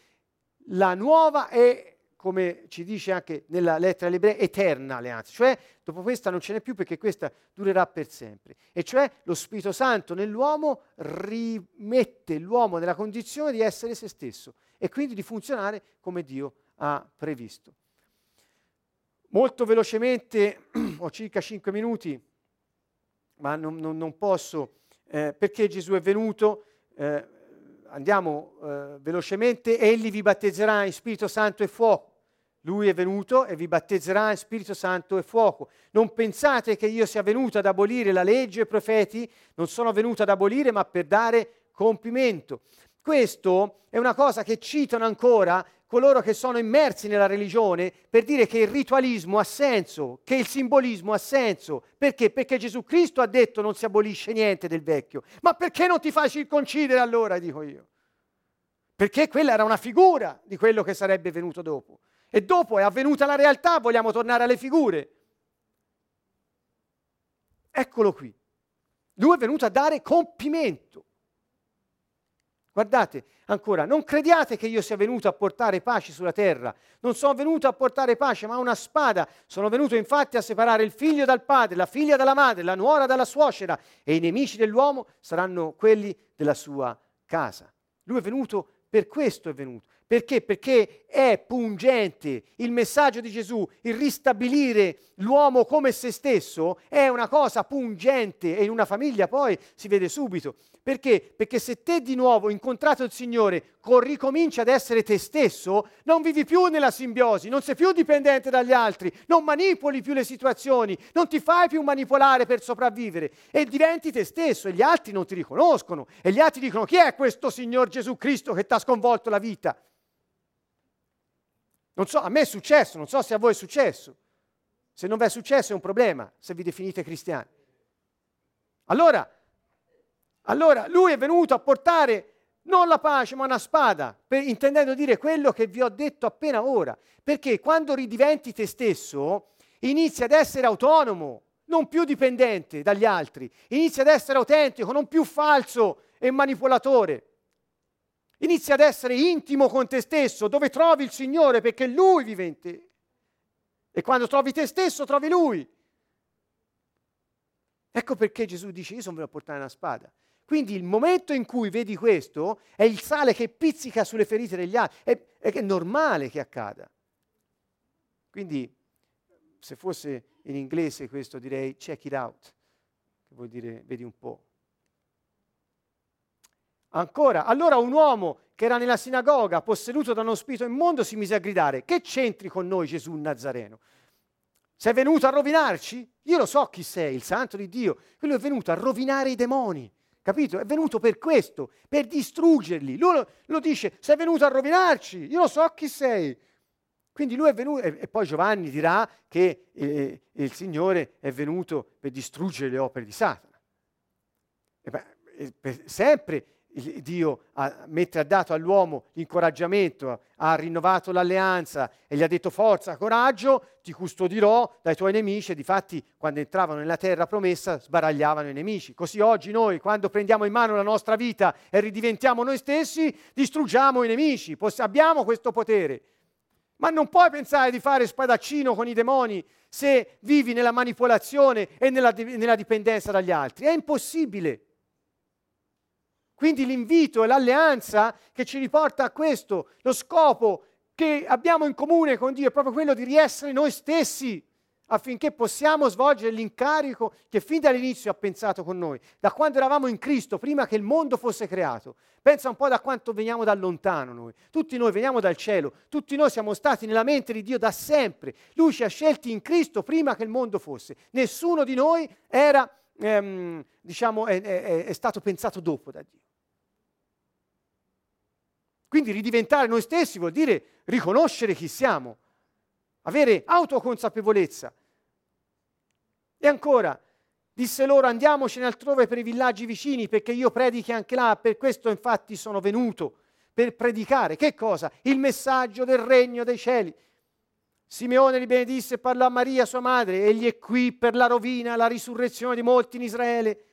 la nuova e, come ci dice anche nella lettera agli ebrei, eterna alleanza. Cioè, dopo questa non ce n'è più perché questa durerà per sempre. E cioè lo Spirito Santo nell'uomo rimette l'uomo nella condizione di essere se stesso e quindi di funzionare come Dio ha previsto. Molto velocemente, [clears throat] ho circa 5 minuti, ma non, non, non posso, eh, perché Gesù è venuto eh, andiamo eh, velocemente, egli vi battezzerà in Spirito Santo e fuoco. Lui è venuto e vi battezzerà in Spirito Santo e fuoco. Non pensate che io sia venuto ad abolire la legge e i profeti, non sono venuto ad abolire ma per dare compimento. Questo è una cosa che citano ancora coloro che sono immersi nella religione per dire che il ritualismo ha senso, che il simbolismo ha senso. Perché? Perché Gesù Cristo ha detto non si abolisce niente del vecchio. Ma perché non ti fai circoncidere allora, dico io? Perché quella era una figura di quello che sarebbe venuto dopo. E dopo è avvenuta la realtà, vogliamo tornare alle figure. Eccolo qui. Lui è venuto a dare compimento. Guardate, ancora, non crediate che io sia venuto a portare pace sulla terra. Non sono venuto a portare pace, ma una spada. Sono venuto infatti a separare il figlio dal padre, la figlia dalla madre, la nuora dalla suocera, e i nemici dell'uomo saranno quelli della sua casa. Lui è venuto, per questo è venuto. Perché? Perché è pungente il messaggio di Gesù, il ristabilire l'uomo come se stesso è una cosa pungente e in una famiglia poi si vede subito Perché? Perché se te di nuovo, incontrato il Signore, ricominci ad essere te stesso, non vivi più nella simbiosi, non sei più dipendente dagli altri, non manipoli più le situazioni, non ti fai più manipolare per sopravvivere e diventi te stesso e gli altri non ti riconoscono e gli altri dicono chi è questo Signor Gesù Cristo che ti ha sconvolto la vita? Non so, a me è successo, non so se a voi è successo. Se non vi è successo è un problema, se vi definite cristiani. Allora, allora, lui è venuto a portare non la pace, ma una spada, per, intendendo dire quello che vi ho detto appena ora. Perché quando ridiventi te stesso, inizi ad essere autonomo, non più dipendente dagli altri, inizi ad essere autentico, non più falso e manipolatore. Inizi ad essere intimo con te stesso, dove trovi il Signore perché Lui vive in te. E quando trovi te stesso, trovi Lui. Ecco perché Gesù dice: Io sono venuto a portare una spada. Quindi il momento in cui vedi questo è il sale che pizzica sulle ferite degli altri, è, è normale che accada. Quindi se fosse in inglese questo direi check it out, che vuol dire vedi un po'. Ancora, allora un uomo che era nella sinagoga, posseduto da uno spirito immondo, si mise a gridare, che c'entri con noi Gesù Nazareno? Sei venuto a rovinarci? Io lo so chi sei, il santo di Dio. Quello è venuto a rovinare i demoni. Capito? È venuto per questo, per distruggerli. Lui lo, lo, dice, sei venuto a rovinarci, io lo so chi sei. Quindi lui è venuto, e, e poi Giovanni dirà che eh, il Signore è venuto per distruggere le opere di Satana. E beh, sempre Dio ha, mette, ha dato all'uomo l'incoraggiamento, ha rinnovato l'alleanza e gli ha detto forza, coraggio, ti custodirò dai tuoi nemici e difatti quando entravano nella terra promessa sbaragliavano i nemici. Così oggi noi quando prendiamo in mano la nostra vita e ridiventiamo noi stessi, distruggiamo i nemici, Poss- abbiamo questo potere. Ma non puoi pensare di fare spadaccino con i demoni se vivi nella manipolazione e nella, nella dipendenza dagli altri. È impossibile. Quindi l'invito e l'alleanza che ci riporta a questo, lo scopo che abbiamo in comune con Dio è proprio quello di riessere noi stessi affinché possiamo svolgere l'incarico che fin dall'inizio ha pensato con noi, da quando eravamo in Cristo, prima che il mondo fosse creato. Pensa un po' da quanto veniamo da lontano noi. Tutti noi veniamo dal cielo, tutti noi siamo stati nella mente di Dio da sempre. Lui ci ha scelti in Cristo prima che il mondo fosse. Nessuno di noi era, ehm, diciamo, è, è, è stato pensato dopo da Dio. Quindi ridiventare noi stessi vuol dire riconoscere chi siamo, avere autoconsapevolezza. E ancora, disse loro andiamocene altrove per i villaggi vicini perché io predichi anche là, per questo infatti sono venuto, per predicare. Che cosa? Il messaggio del regno dei cieli. Simeone li benedisse e parlò a Maria, sua madre, egli è qui per la rovina, la risurrezione di molti in Israele,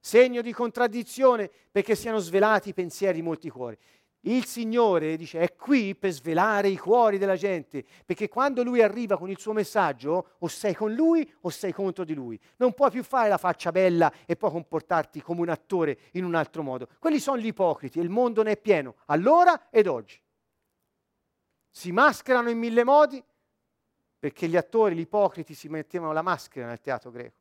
segno di contraddizione perché siano svelati i pensieri di molti cuori. Il Signore dice è qui per svelare i cuori della gente, perché quando Lui arriva con il suo messaggio o sei con Lui o sei contro di Lui. Non puoi più fare la faccia bella e poi comportarti come un attore in un altro modo. Quelli sono gli ipocriti, il mondo ne è pieno, allora ed oggi. Si mascherano in mille modi perché gli attori, gli ipocriti si mettevano la maschera nel teatro greco.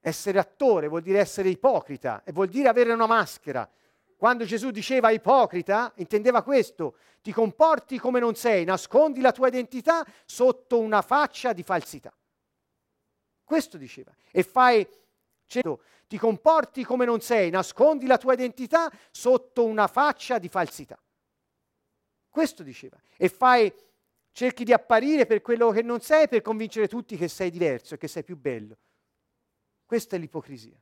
Essere attore vuol dire essere ipocrita e vuol dire avere una maschera quando Gesù diceva ipocrita, intendeva questo, ti comporti come non sei, nascondi la tua identità sotto una faccia di falsità. Questo diceva. E fai, ti comporti come non sei, nascondi la tua identità sotto una faccia di falsità. Questo diceva. E fai, cerchi di apparire per quello che non sei per convincere tutti che sei diverso e che sei più bello. Questa è l'ipocrisia.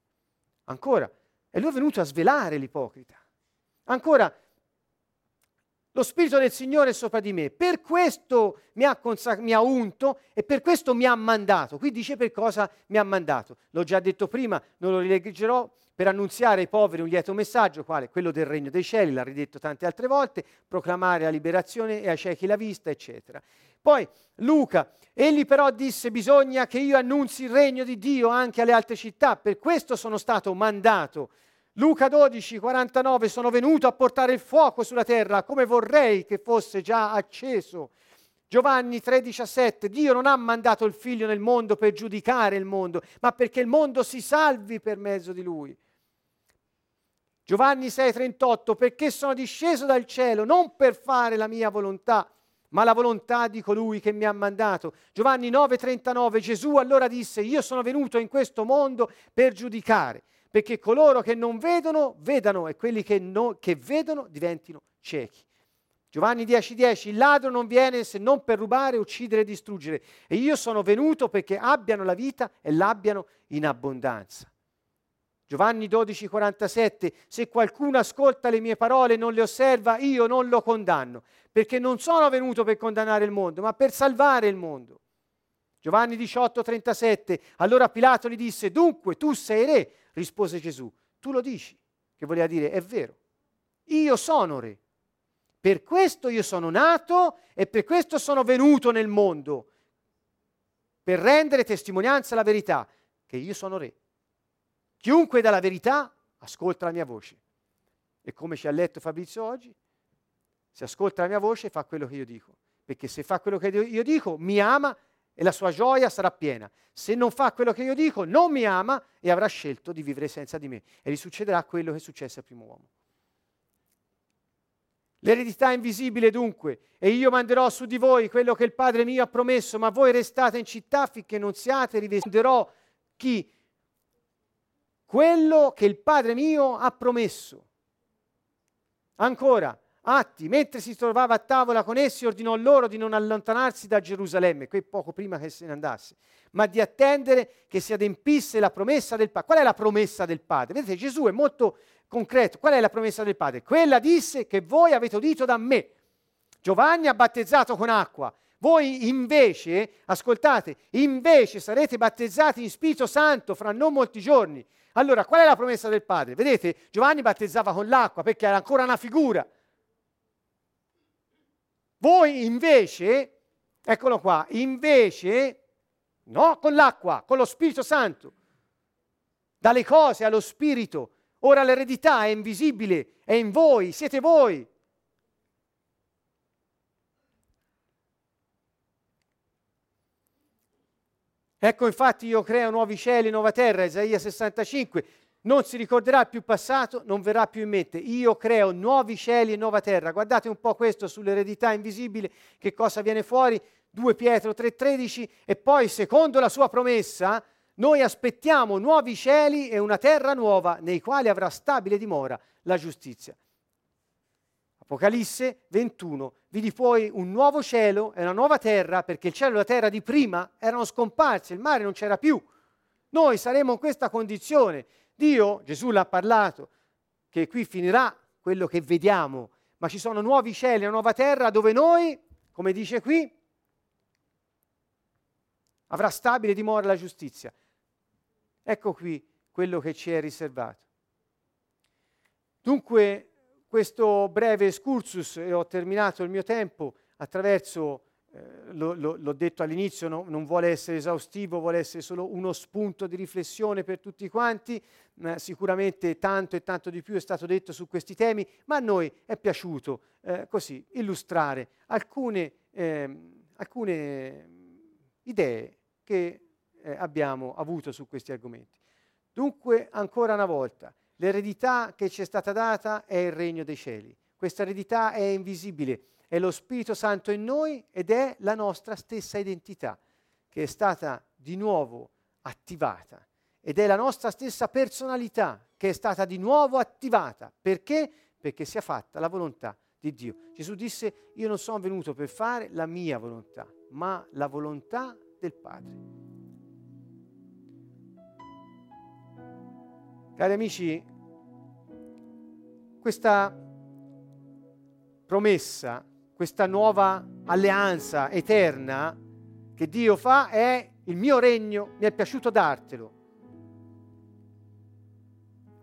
Ancora, e lui è venuto a svelare l'ipocrita. Ancora, lo Spirito del Signore è sopra di me, per questo mi ha, consac- mi ha, unto e per questo mi ha mandato. Qui dice per cosa mi ha mandato. L'ho già detto prima, non lo rileggerò, per annunziare ai poveri un lieto messaggio, quale quello del regno dei cieli, l'ha ridetto tante altre volte, proclamare la liberazione e ai ciechi la vista, eccetera. Poi Luca, egli però disse bisogna che io annunzi il regno di Dio anche alle altre città, per questo sono stato mandato Luca 12, 49, sono venuto a portare il fuoco sulla terra come vorrei che fosse già acceso. Giovanni 3:17, Dio non ha mandato il figlio nel mondo per giudicare il mondo, ma perché il mondo si salvi per mezzo di lui. Giovanni 6:38, perché sono disceso dal cielo non per fare la mia volontà, ma la volontà di colui che mi ha mandato. Giovanni 9:39, Gesù allora disse, io sono venuto in questo mondo per giudicare, perché coloro che non vedono vedano e quelli che, no, che vedono diventino ciechi. Giovanni 10:10, 10, il ladro non viene se non per rubare, uccidere e distruggere, e io sono venuto perché abbiano la vita e l'abbiano in abbondanza. Giovanni 12:47, se qualcuno ascolta le mie parole e non le osserva, io non lo condanno, perché non sono venuto per condannare il mondo, ma per salvare il mondo. Giovanni 18:37, allora Pilato gli disse, dunque tu sei re, rispose Gesù, tu lo dici, che voleva dire, è vero, io sono re, per questo io sono nato e per questo sono venuto nel mondo, per rendere testimonianza alla verità, che io sono re. Chiunque dà la verità ascolta la mia voce. E come ci ha letto Fabrizio oggi, se ascolta la mia voce fa quello che io dico. Perché se fa quello che io dico, mi ama e la sua gioia sarà piena. Se non fa quello che io dico, non mi ama e avrà scelto di vivere senza di me. E gli succederà quello che è successo al primo uomo. L'eredità invisibile dunque, e io manderò su di voi quello che il Padre mio ha promesso, ma voi restate in città finché non siate, rivenderò chi quello che il Padre mio ha promesso. Ancora, Atti, mentre si trovava a tavola con essi, ordinò loro di non allontanarsi da Gerusalemme, qui poco prima che se ne andasse, ma di attendere che si adempisse la promessa del Padre. Qual è la promessa del Padre? Vedete, Gesù è molto concreto. Qual è la promessa del Padre? Quella disse che voi avete udito da me. Giovanni ha battezzato con acqua. Voi invece, ascoltate, invece sarete battezzati in Spirito Santo fra non molti giorni. Allora, qual è la promessa del Padre? Vedete, Giovanni battezzava con l'acqua perché era ancora una figura. Voi invece, eccolo qua, invece, no, con l'acqua, con lo Spirito Santo, dalle cose allo Spirito. Ora l'eredità è invisibile, è in voi, siete voi. Ecco infatti io creo nuovi cieli, nuova terra, Isaia 65, non si ricorderà più passato, non verrà più in mente. Io creo nuovi cieli e nuova terra. Guardate un po' questo sull'eredità invisibile, che cosa viene fuori, 2 Pietro 3:13 e poi secondo la sua promessa noi aspettiamo nuovi cieli e una terra nuova nei quali avrà stabile dimora la giustizia. Apocalisse 21, vidi poi un nuovo cielo e una nuova terra, perché il cielo e la terra di prima erano scomparsi, il mare non c'era più. Noi saremo in questa condizione. Dio, Gesù l'ha parlato, che qui finirà quello che vediamo, ma ci sono nuovi cieli una nuova terra dove noi, come dice qui, avrà stabile dimora la giustizia. Ecco qui quello che ci è riservato. Dunque questo breve excursus e ho terminato il mio tempo attraverso, lo, lo, l'ho detto all'inizio, no, non vuole essere esaustivo, vuole essere solo uno spunto di riflessione per tutti quanti, ma sicuramente tanto e tanto di più è stato detto su questi temi, ma a noi è piaciuto eh, così illustrare alcune, eh, alcune idee che eh, abbiamo avuto su questi argomenti. Dunque, ancora una volta, L'eredità che ci è stata data è il regno dei cieli. Questa eredità è invisibile, è lo Spirito Santo in noi ed è la nostra stessa identità che è stata di nuovo attivata ed è la nostra stessa personalità che è stata di nuovo attivata. Perché? Perché sia fatta la volontà di Dio. Gesù disse, io non sono venuto per fare la mia volontà, ma la volontà del Padre. Cari amici, questa promessa, questa nuova alleanza eterna che Dio fa è il mio regno, mi è piaciuto dartelo.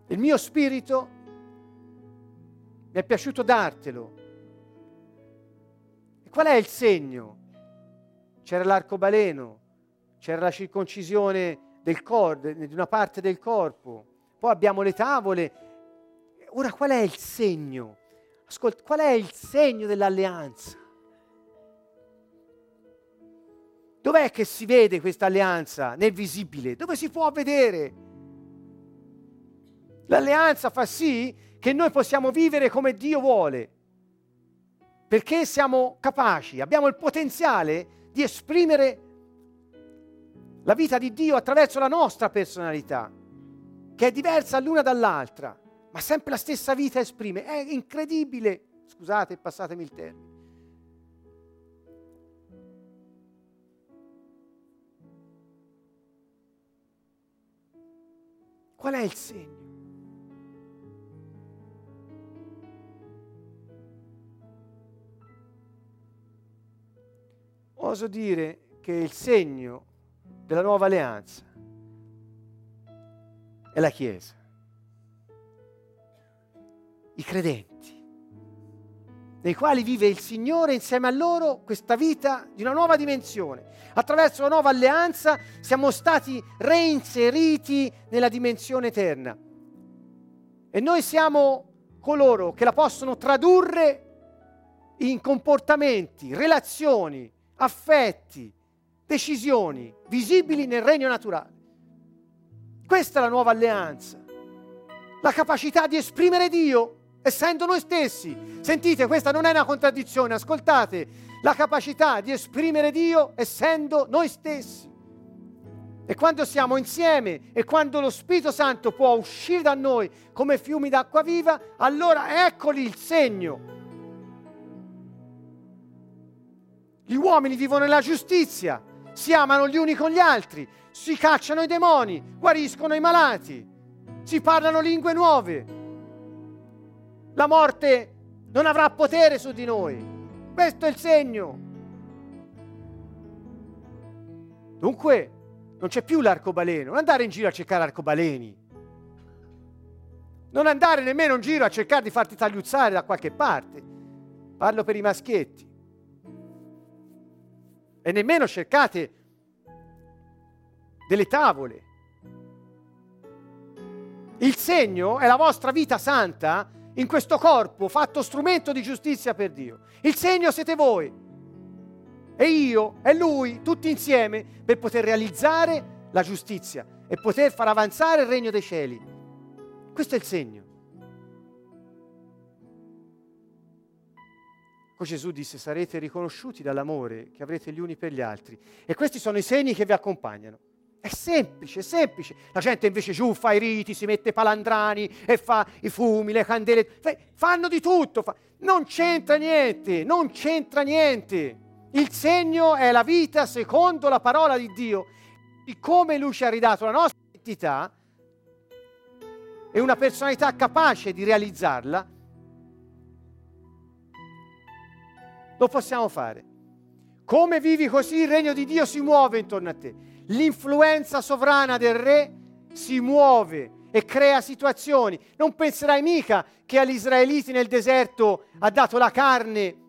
Il mio spirito mi è piaciuto dartelo. E qual è il segno? C'era l'arcobaleno, c'era la circoncisione del corpo, di una parte del corpo poi abbiamo le tavole. Ora qual è il segno? Ascolta, qual è il segno dell'alleanza? Dov'è che si vede questa alleanza nel visibile? Dove si può vedere? L'alleanza fa sì che noi possiamo vivere come Dio vuole, perché siamo capaci, abbiamo il potenziale di esprimere la vita di Dio attraverso la nostra personalità, che è diversa l'una dall'altra, ma sempre la stessa vita esprime. È incredibile. Scusate, passatemi il termine. Qual è il segno? Oso dire che il segno della nuova alleanza è la Chiesa, i credenti, nei quali vive il Signore insieme a loro questa vita di una nuova dimensione. Attraverso la nuova alleanza siamo stati reinseriti nella dimensione eterna e noi siamo coloro che la possono tradurre in comportamenti, relazioni, affetti, decisioni visibili nel regno naturale. Questa è la nuova alleanza. La capacità di esprimere Dio essendo noi stessi. Sentite, questa non è una contraddizione, ascoltate, la capacità di esprimere Dio essendo noi stessi. E quando siamo insieme e quando lo Spirito Santo può uscire da noi come fiumi d'acqua viva, allora eccoli il segno Gli uomini vivono nella giustizia, si amano gli uni con gli altri, si cacciano i demoni, guariscono i malati, si parlano lingue nuove. La morte non avrà potere su di noi. Questo è il segno. Dunque, non c'è più l'arcobaleno, non andare in giro a cercare arcobaleni. Non andare nemmeno in giro a cercare di farti tagliuzzare da qualche parte. Parlo per i maschietti e nemmeno cercate delle tavole. Il segno è la vostra vita santa in questo corpo fatto strumento di giustizia per Dio. Il segno siete voi e io e lui tutti insieme per poter realizzare la giustizia e poter far avanzare il regno dei cieli. Questo è il segno. Poi Gesù disse, sarete riconosciuti dall'amore che avrete gli uni per gli altri. E questi sono i segni che vi accompagnano. È semplice, è semplice. La gente invece giù fa i riti, si mette palandrani e fa i fumi, le candele. Fanno di tutto. Fa... Non c'entra niente, non c'entra niente. Il segno è la vita secondo la parola di Dio. Di come Lui ci ha ridato la nostra identità e una personalità capace di realizzarla Lo possiamo fare. Come vivi così il regno di Dio si muove intorno a te. L'influenza sovrana del re si muove e crea situazioni. Non penserai mica che agli israeliti nel deserto ha dato la carne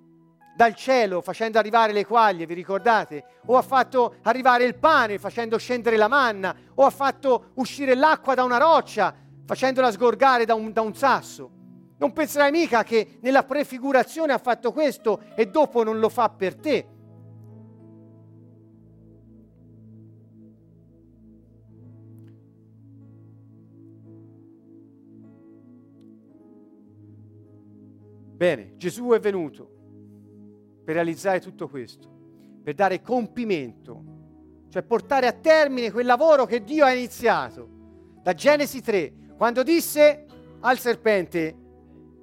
dal cielo facendo arrivare le quaglie, vi ricordate? O ha fatto arrivare il pane facendo scendere la manna, o ha fatto uscire l'acqua da una roccia facendola sgorgare da un, da un sasso. Non penserai mica che nella prefigurazione ha fatto questo e dopo non lo fa per te. Bene, Gesù è venuto per realizzare tutto questo, per dare compimento, cioè portare a termine quel lavoro che Dio ha iniziato. Da Genesi 3, quando disse al serpente,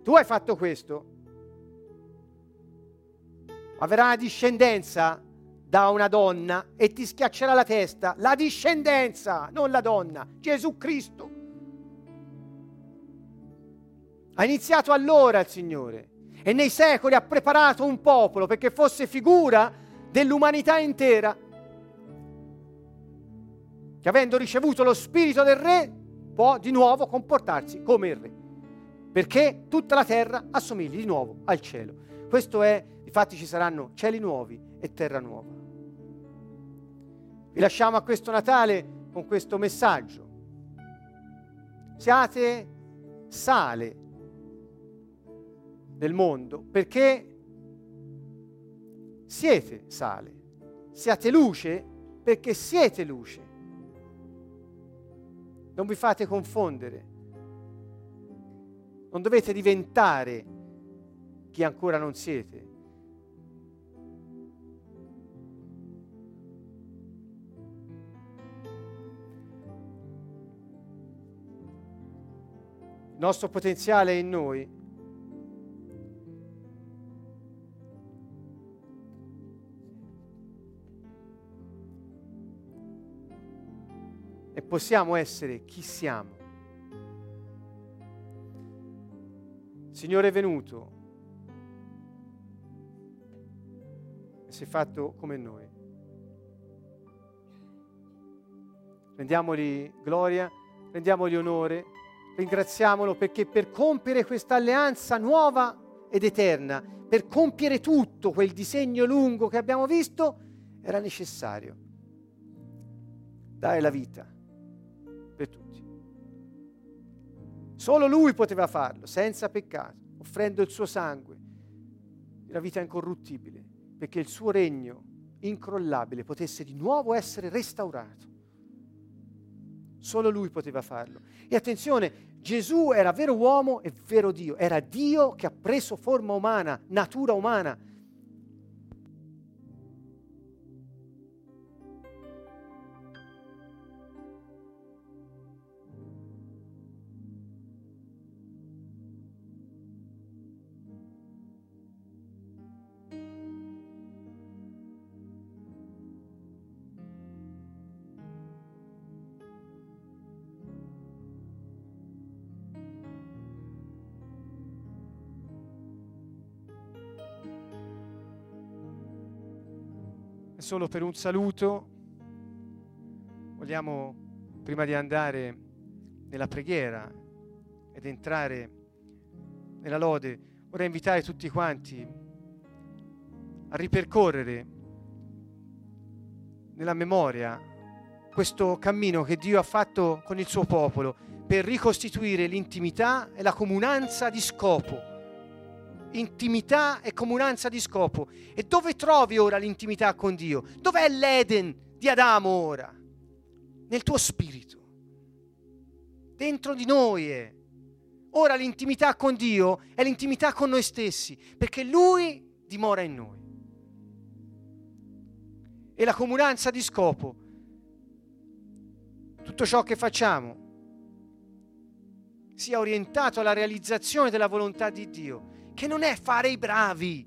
tu hai fatto questo? Avrà una discendenza da una donna e ti schiaccerà la testa. La discendenza, non la donna, Gesù Cristo. Ha iniziato allora il Signore e nei secoli ha preparato un popolo perché fosse figura dell'umanità intera, che avendo ricevuto lo spirito del Re può di nuovo comportarsi come il Re perché tutta la terra assomigli di nuovo al cielo. Questo è, infatti ci saranno cieli nuovi e terra nuova. Vi lasciamo a questo Natale con questo messaggio. Siate sale del mondo perché siete sale. Siate luce perché siete luce. Non vi fate confondere Non dovete diventare chi ancora non siete. Il nostro potenziale è in noi. Possiamo essere chi siamo. Signore è venuto e si è fatto come noi. Rendiamogli gloria, rendiamogli onore, ringraziamolo perché per compiere questa alleanza nuova ed eterna, per compiere tutto quel disegno lungo che abbiamo visto, era necessario dare la vita Solo lui poteva farlo, senza peccato, offrendo il suo sangue, la vita incorruttibile, perché il suo regno incrollabile potesse di nuovo essere restaurato. Solo lui poteva farlo. E attenzione, Gesù era vero uomo e vero Dio, era Dio che ha preso forma umana, natura umana, solo per un saluto. Vogliamo, prima di andare nella preghiera ed entrare nella lode, vorrei invitare tutti quanti a ripercorrere nella memoria questo cammino che Dio ha fatto con il suo popolo per ricostituire l'intimità e la comunanza di scopo intimità e comunanza di scopo. E dove trovi ora l'intimità con Dio? Dov'è l'Eden di Adamo ora? Nel tuo spirito. Dentro di noi è. Ora l'intimità con Dio è l'intimità con noi stessi, perché Lui dimora in noi. E la comunanza di scopo, tutto ciò che facciamo, sia orientato alla realizzazione della volontà di Dio che non è fare i bravi,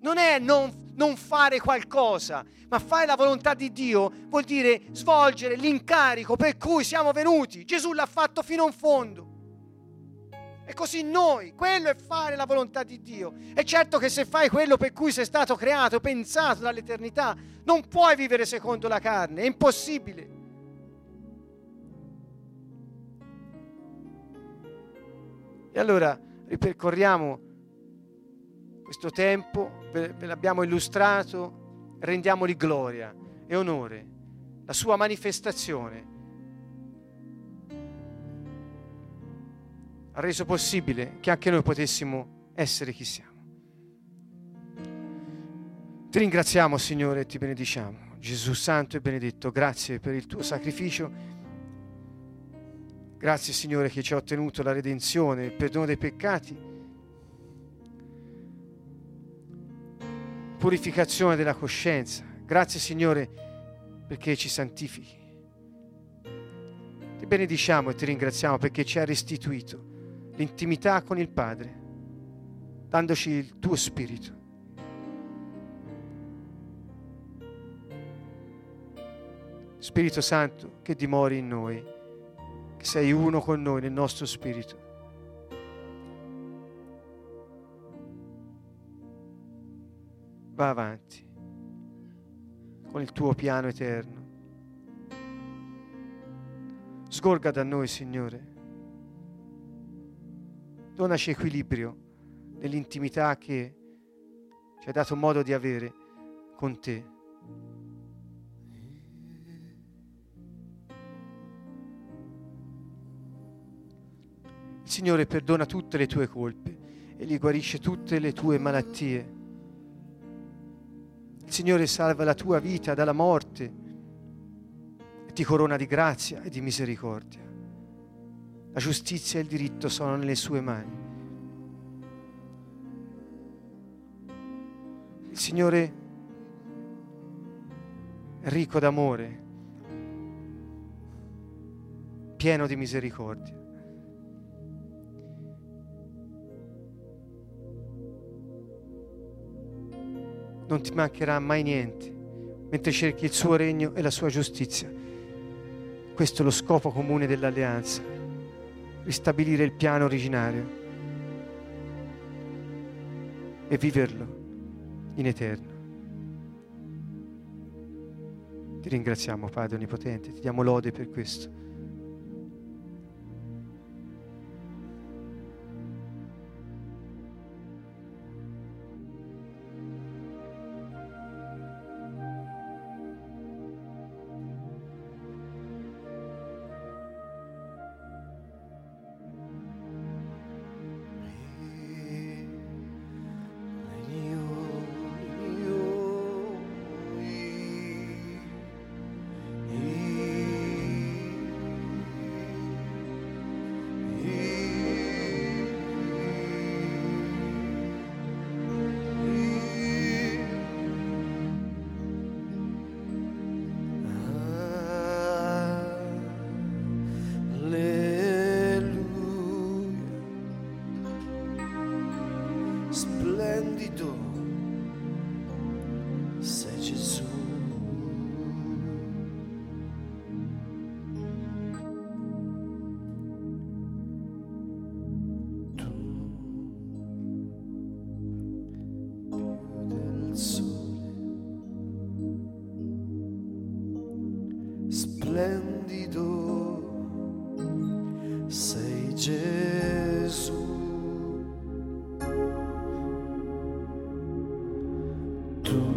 non è non, non fare qualcosa, ma fare la volontà di Dio vuol dire svolgere l'incarico per cui siamo venuti. Gesù l'ha fatto fino in fondo. E così noi, quello è fare la volontà di Dio. È certo che se fai quello per cui sei stato creato, pensato dall'eternità, non puoi vivere secondo la carne, è impossibile. E allora ripercorriamo questo tempo, ve, l'abbiamo illustrato, rendiamogli gloria e onore, la sua manifestazione ha reso possibile che anche noi potessimo essere chi siamo. Ti ringraziamo Signore e ti benediciamo. Gesù Santo e benedetto, grazie per il tuo sacrificio Grazie Signore che ci ha ottenuto la redenzione, il perdono dei peccati, purificazione della coscienza. Grazie Signore perché ci santifichi. Ti benediciamo e ti ringraziamo perché ci ha restituito l'intimità con il Padre, dandoci il tuo Spirito. Spirito Santo che dimori in noi sei uno con noi nel nostro spirito. Va avanti con il tuo piano eterno. Sgorga da noi, Signore. Donaci equilibrio nell'intimità che ci hai dato modo di avere con te. Il Signore perdona tutte le tue colpe e gli guarisce tutte le tue malattie. Il Signore salva la tua vita dalla morte e ti corona di grazia e di misericordia. La giustizia e il diritto sono nelle sue mani. Il Signore è ricco d'amore, pieno di misericordia. Non ti mancherà mai niente mentre cerchi il suo regno e la sua giustizia. Questo è lo scopo comune dell'alleanza, ristabilire il piano originario e viverlo in eterno. Ti ringraziamo Padre Onnipotente, ti diamo lode per questo. to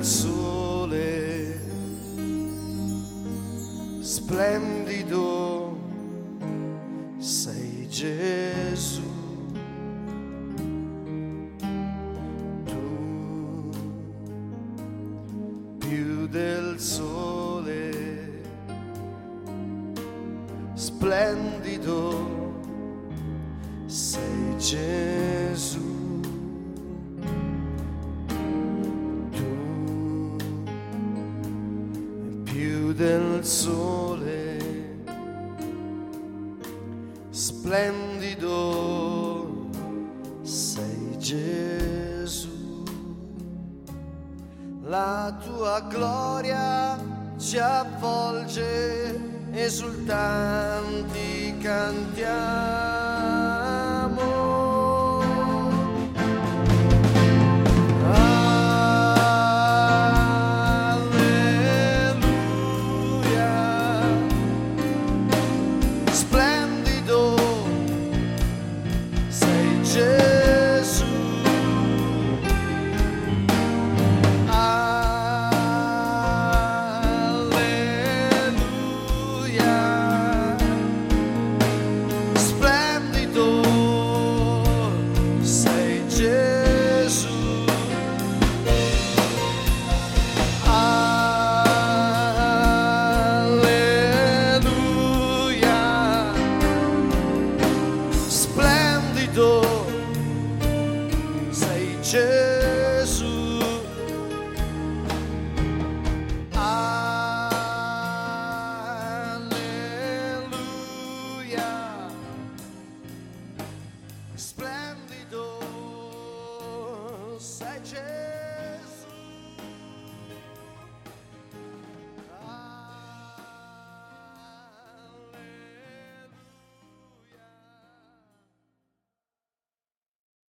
al sole, splendido.